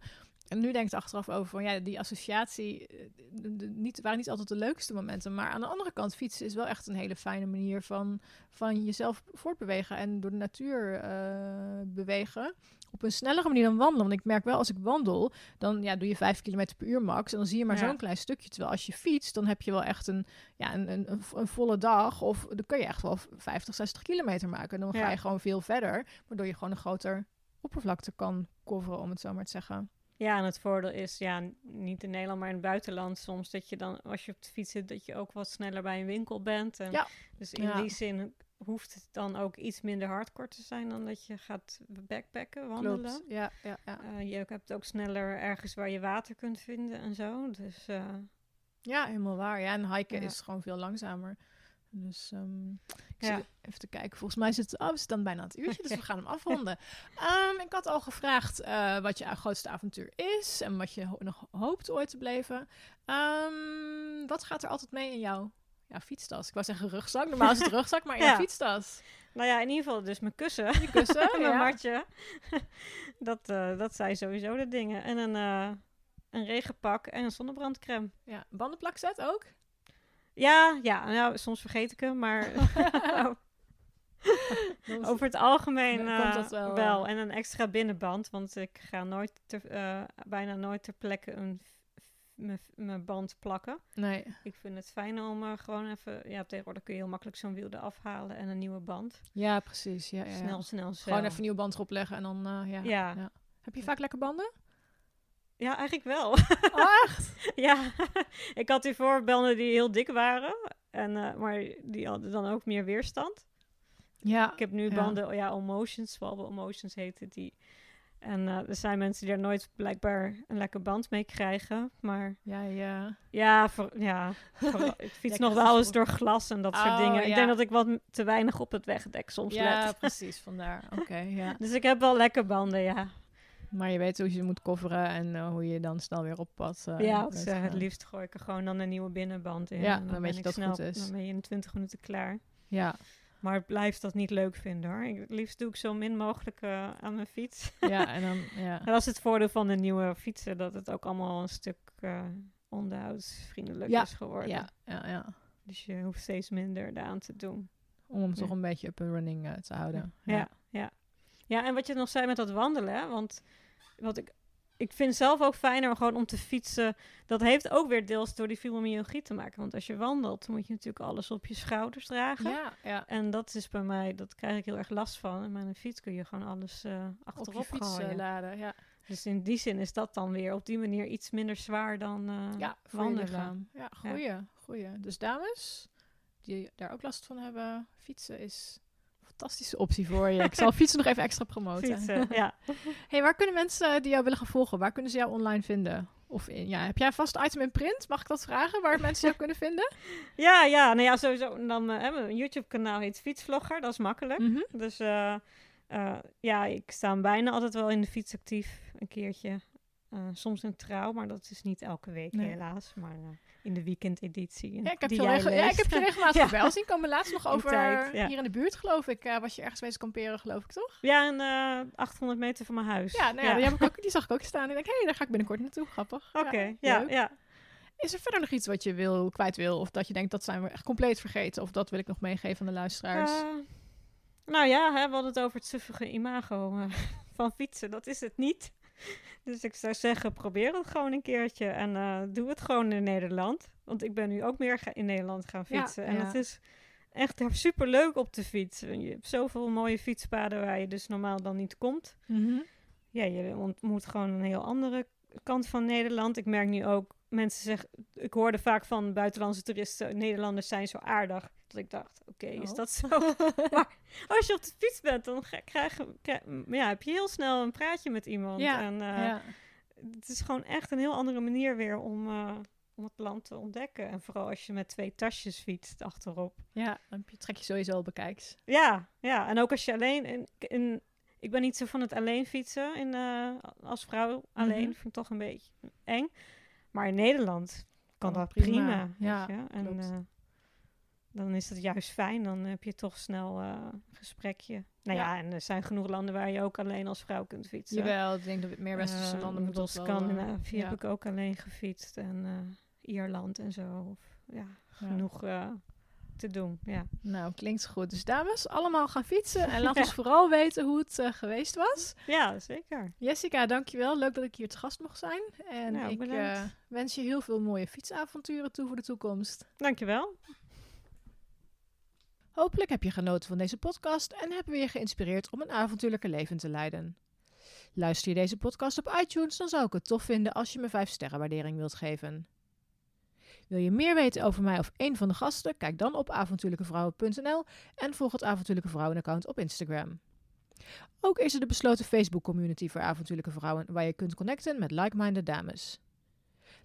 En nu denk ik er achteraf over van ja, die associatie eh, de- de- niet, waren niet altijd de leukste momenten. Maar aan de andere kant, fietsen is wel echt een hele fijne manier van, van jezelf voortbewegen en door de natuur eh, bewegen. Op een snellere manier dan wandelen. Want ik merk wel als ik wandel, dan ja, doe je 5 km per uur max. En dan zie je maar Ja. zo'n klein stukje. Terwijl als je fietst, dan heb je wel echt een, ja, een, een, een, een volle dag. Of dan kun je echt wel 50, 60 kilometer maken. Dan ga je gewoon veel verder. Waardoor je gewoon een groter oppervlakte kan coveren, om het zo maar te zeggen. Ja, en het voordeel is, ja, niet in Nederland, maar in het buitenland soms, dat je dan, als je op de fiets zit, dat je ook wat sneller bij een winkel bent. En Ja. Dus in Ja. die zin hoeft het dan ook iets minder hardcore te zijn dan dat je gaat backpacken, wandelen. Klopt. Ja, ja, ja. Eh, je hebt ook sneller ergens waar je water kunt vinden en zo. Dus eh, Ja, helemaal waar. Ja, en hiken Ja. is gewoon veel langzamer. Dus ehm, ik Ja. even te kijken. Volgens mij zit oh, we zitten dan bijna aan het uurtje, dus we gaan hem afronden. Ehm, ik had al gevraagd eh, wat je grootste avontuur is en wat je ho- nog hoopt ooit te beleven. Ehm, wat gaat er altijd mee in jouw ja, fietstas? Ik wou zeggen rugzak. Normaal is het rugzak, maar in Ja. fietstas. nou ja, in ieder geval dus mijn kussen. Je kussen, mijn ja. matje. dat, eh, dat zijn sowieso de dingen. En een, eh, een regenpak en een zonnebrandcreme. ja. Bandenplakset ook? Ja, ja, nou, soms vergeet ik hem, maar over het algemeen komt eh, dat wel, wel. eh. En een extra binnenband, want ik ga nooit ter, eh, bijna nooit ter plekke een mijn band plakken. Nee. Ik vind het fijn om gewoon even... Ja, tegenwoordig kun je heel makkelijk zo'n wiel eraf halen en een nieuwe band. Ja, precies. Ja, ja, ja. Snel, snel, snel. Gewoon even een nieuwe band erop leggen en dan, ja. Ja. ja. Heb je vaak lekker banden? Ja, eigenlijk wel. Echt? ja, ik had hiervoor banden die heel dik waren. En, eh, maar die hadden dan ook meer weerstand. Ja. Ik heb nu Ja. banden, ja, Emotions, Swallow Emotions heten die. En eh, er zijn mensen die er nooit blijkbaar een lekker band mee krijgen. Maar Ja, ja. ja, voor, ja voor- ik fiets nog wel eens door glas en dat soort Oh, dingen. Ik ja. denk dat ik wat te weinig op het wegdek soms Ja, let. precies, vandaar. Oké, ja. Dus ik heb wel lekker banden, ja. Maar je weet hoe je ze moet coveren en eh, hoe je dan snel weer op pad eh, ja, dus, het liefst gooi ik er gewoon dan een nieuwe binnenband in. Ja, En dan weet ben je ik dat het snel, goed is. Dan ben je in 20 minuten klaar. Ja. Maar ik blijf dat niet leuk vinden hoor. Ik, het liefst doe ik zo min mogelijk eh, aan mijn fiets. Ja, en dan, ja. En dat is het voordeel van de nieuwe fietsen, dat het ook allemaal een stuk eh onderhoudsvriendelijk Ja, is geworden. Ja, ja, ja. Dus je hoeft steeds minder eraan te doen. Om hem Ja. toch een beetje up and running te houden. Ja, ja. Ja, en wat je nog zei met dat wandelen, hè, want wat ik, ik vind zelf ook fijner gewoon om te fietsen. Dat heeft ook weer deels door die fibromyalgie te maken. Want als je wandelt, moet je natuurlijk alles op je schouders dragen. Ja, ja. En dat is bij mij, dat krijg ik heel erg last van. En met een fiets kun je gewoon alles Op je achterop fiets eh, gooien. laden. Ja, Dus in die zin is dat dan weer op die manier iets minder zwaar dan eh ja wandelen. Ja, goeie, goeie. Dus dames, die daar ook last van hebben, fietsen is fantastische optie voor je. Ik zal fietsen nog even extra promoten. Fietsen, ja. Hey, waar kunnen mensen eh, die jou willen gaan volgen, waar kunnen ze jou online vinden? Of in, ja, heb jij een vast item in print? Mag ik dat vragen? Waar mensen jou kunnen vinden? ja, ja, nou ja, sowieso. En Dan eh, hè, mijn YouTube-kanaal heet Fietsvlogger, dat is makkelijk. Mhm. Dus eh, eh, ja, ik sta bijna altijd wel in de fiets actief. Een keertje. Eh, soms een trouw, maar dat is niet elke week Nee. helaas. Maar eh, in de weekendeditie. Ja, ik heb, regel- ja, ik heb je regelmatig Ja. voorbij zien komen. Laatst nog over tijd, ja. hier in de buurt, geloof ik. eh, was je ergens wezen kamperen, geloof ik, toch? Ja, en eh 800 meter van mijn huis. Ja, nou ja, Die, ook, die zag ik ook staan. En ik denk, hé, daar ga ik binnenkort naartoe. Grappig. Oké, ja, ja. Is er verder nog iets wat je wil, kwijt wil? Of dat je denkt, dat zijn we echt compleet vergeten? Of dat wil ik nog meegeven aan de luisteraars? Eh, nou ja, hè, we hadden het over het suffige imago eh, van fietsen. Dat is het niet. Dus ik zou zeggen, probeer het gewoon een keertje. En eh, doe het gewoon in Nederland. Want ik ben nu ook meer ga- in Nederland gaan Ja, fietsen. en ja. het is echt super leuk op de fiets. Je hebt zoveel mooie fietspaden waar je dus normaal dan niet komt. Mhm. Ja, je ontmoet gewoon een heel andere kant van Nederland. Ik merk nu ook, mensen zeggen, ik hoorde vaak van buitenlandse toeristen, Nederlanders zijn zo aardig. Dat ik dacht, oké, is Oh. dat zo? maar als je op de fiets bent, dan krijg, krijg- ja, heb je heel snel een praatje met iemand. Ja, en eh, ja. het is gewoon echt een heel andere manier weer om, eh, om het land te ontdekken. En vooral als je met twee tasjes fietst achterop. ja, dan trek je sowieso al bekijks. Ja, ja. En ook als je alleen... In, in, ik ben niet zo van het alleen fietsen in, eh, als vrouw. Alleen Mhm. vind ik toch een beetje eng. Maar in Nederland kan dat prima, ja. En klopt. Dan is het juist fijn. Dan heb je toch snel eh, een gesprekje. Nou ja. Ja. en er zijn genoeg landen waar je ook alleen als vrouw kunt fietsen. Jawel, ik denk dat meer westerse Eh, landen moeten dat wel... Scandinavië ja. heb ik ook alleen gefietst. En eh, Ierland en zo. Of, ja, genoeg eh, te doen. Ja. Nou, klinkt goed. Dus dames, allemaal gaan fietsen. En laat ons vooral weten hoe het geweest was. ja, zeker. Jessica, dankjewel. Leuk dat ik hier te gast mocht zijn. En Nou, ik wens je heel veel mooie fietsavonturen toe voor de toekomst. Dankjewel. Hopelijk heb je genoten van deze podcast en hebben we je geïnspireerd om een avontuurlijke leven te leiden. Luister je deze podcast op iTunes, dan zou ik het tof vinden als je me 5 sterren waardering wilt geven. Wil je meer weten over mij of een van de gasten? Kijk dan op avontuurlijkevrouwen.nl en volg het Avontuurlijke Vrouwen account op Instagram. Ook is er de besloten Facebook community voor avontuurlijke vrouwen waar je kunt connecten met like-minded dames.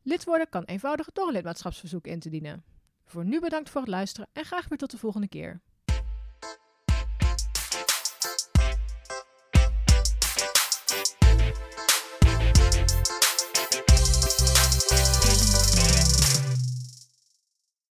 Lid worden kan eenvoudig door een lidmaatschapsverzoek in te dienen. Voor nu bedankt voor het luisteren en graag weer tot de volgende keer.